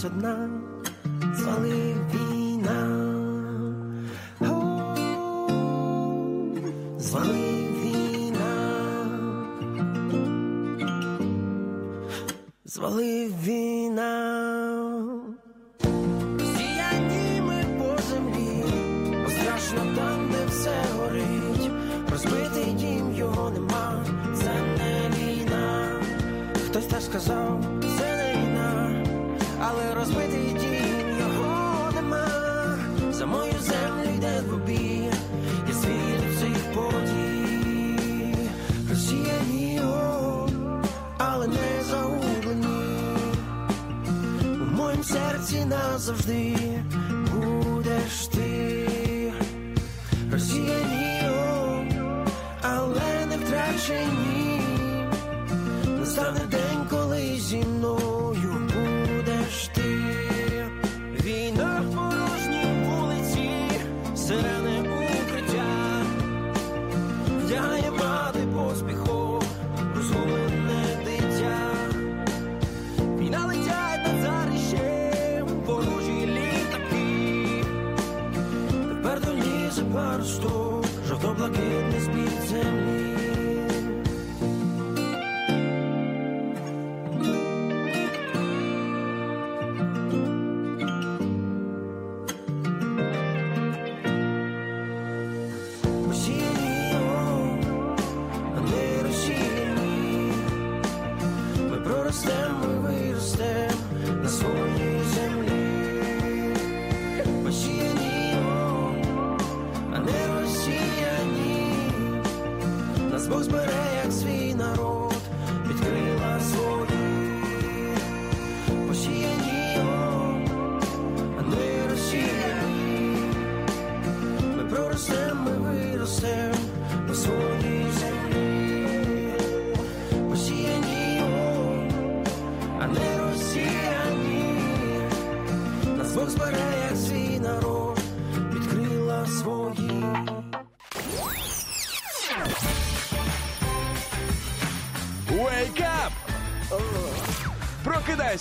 Залишилась одна,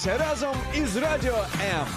Прокидайся разом із Радіо М.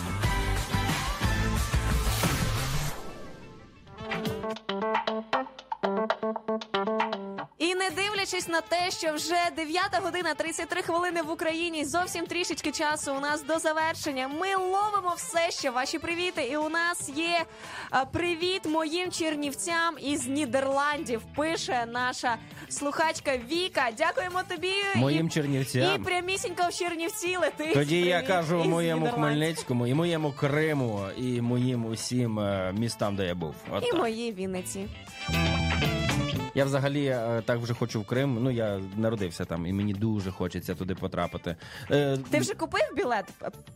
І не дивлячись на те, що вже 9 година 33 хвилини в Україні, зовсім трішечки часу у нас до завершення. Ми ловимо все ще ваші привіти. І у нас є а, привіт моїм чернівцям із Нідерландів. Пише наша слухачка Віка. Дякуємо тобі. Моїм і, чернівцям. І прямісінько в Чернівці летить. Тоді я кажу моєму Хмельницькому, і моєму Криму, і моїм усім е, містам, де я був. От І так. моїй Вінниці. Я взагалі е, так вже хочу в Крим. Ну я народився там, і мені дуже хочеться туди потрапити. Е, Ти вже купив білет?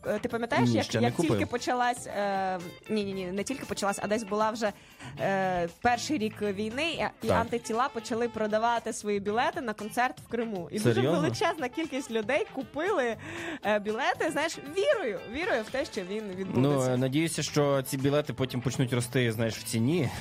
Е, Ти пам'ятаєш, Ні, як, ще не як купив. тільки почалась е, ні, ні, ні, не тільки почалась, а десь була вже е, перший рік війни, і, і Так. антитіла почали продавати свої білети на концерт в Криму. І дуже Серйозно? величезна кількість людей купили е, білети, знаєш, вірою, вірою в те, що він відбудеться. Ну, е, надіюся, що ці білети потім почнуть рости, знаєш, в ціні. *laughs*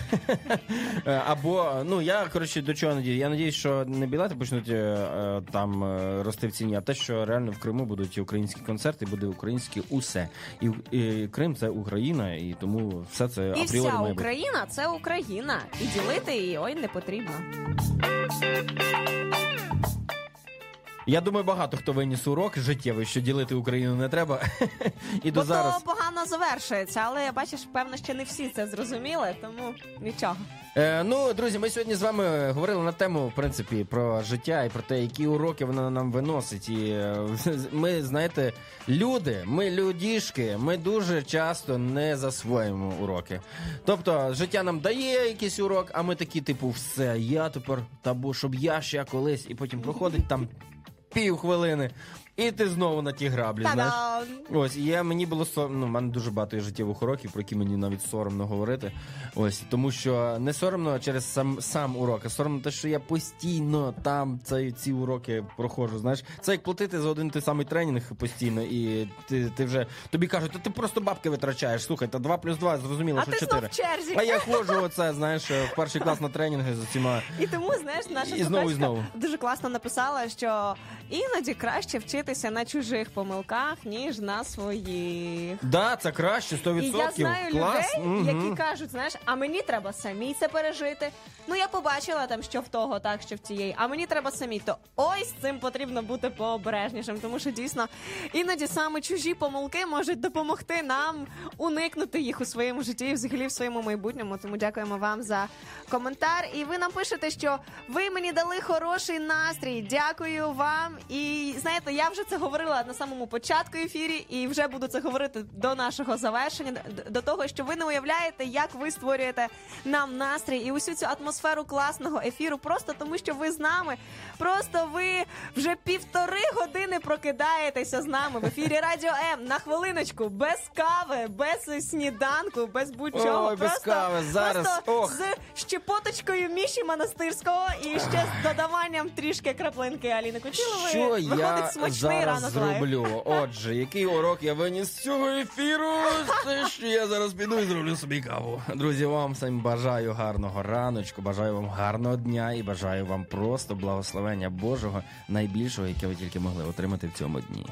Е, Або, ну я коротше до чого надію. Я надіюсь, що не білети почнуть е, е, там е, рости в ціні, а те, що реально в Криму будуть українські концерти, буде українське усе. І, і Крим це Україна, і тому все це і апріорі вся має бути. Україна це Україна, і ділити її ой не потрібно. Я думаю, багато хто виніс урок життєвий, що ділити Україну не треба. *laughs* І до Бо зараз. то погано завершується, але бачиш, певно, ще не всі це зрозуміли, тому нічого. Е, ну, друзі, ми сьогодні з вами говорили на тему, в принципі, про життя і про те, які уроки воно нам виносить. І е, *laughs* ми, знаєте, люди, ми людішки, ми дуже часто не засвоїмо уроки. Тобто, життя нам дає якийсь урок, а ми такі, типу, все, я тепер, та бо щоб я ще колись, і потім проходить там пів хвилини. І ти знову на ті граблі. знаєш. Ось, і я мені було сором, ну, мене дуже багато життєвих уроків, про які мені навіть соромно говорити. Ось, тому що не соромно через сам, сам урок, а соромно те, що я постійно там цей, ці уроки проходжу. Знаєш, це як платити за один той самий тренінг постійно, і ти, ти вже тобі кажуть, та ти просто бабки витрачаєш. Слухай, та 2 плюс 2, зрозуміло, А що ти знов в черзі. А я ходжу оце, знаєш, в перший клас на тренінги з усіма. І тому, знаєш, наша І знову, і знову. дуже класно написала, що іноді краще вчитися на чужих помилках, ніж на своїх. Да, це краще, 100%. І я знаю Клас. людей, Мгм. які кажуть, знаєш, а мені треба самі це пережити. Ну я побачила там, що в того, так що в тієї, а мені треба самі. То ось цим потрібно бути пообережнішим, тому що дійсно іноді саме чужі помилки можуть допомогти нам уникнути їх у своєму житті і взагалі в своєму майбутньому. Тому дякуємо вам за коментар. І ви нам пишете, що ви мені дали хороший настрій. Дякую вам. І знаєте, я вже це говорила на самому початку ефірі, і вже буду це говорити до нашого завершення, до того, що ви не уявляєте, як ви створюєте нам настрій і усю цю атмосферу класного ефіру, просто тому, що ви з нами. Просто ви вже півтори години прокидаєтеся з нами в ефірі Радіо М на хвилиночку, без кави, без сніданку, без будь-чого. Ой, без кави, зараз, просто ох. з щепоточкою Міші Монастирського і ще з додаванням трішки краплинки Аліни Кучилової. Що Виходить я смачний зараз зроблю? Отже, який урок я виніс з цього ефіру? Це що я зараз піду і зроблю собі каву. Друзі, вам всім бажаю гарного раночку, бажаю вам гарного дня і бажаю вам просто благословення Божого, найбільшого, яке ви тільки могли отримати в цьому дні.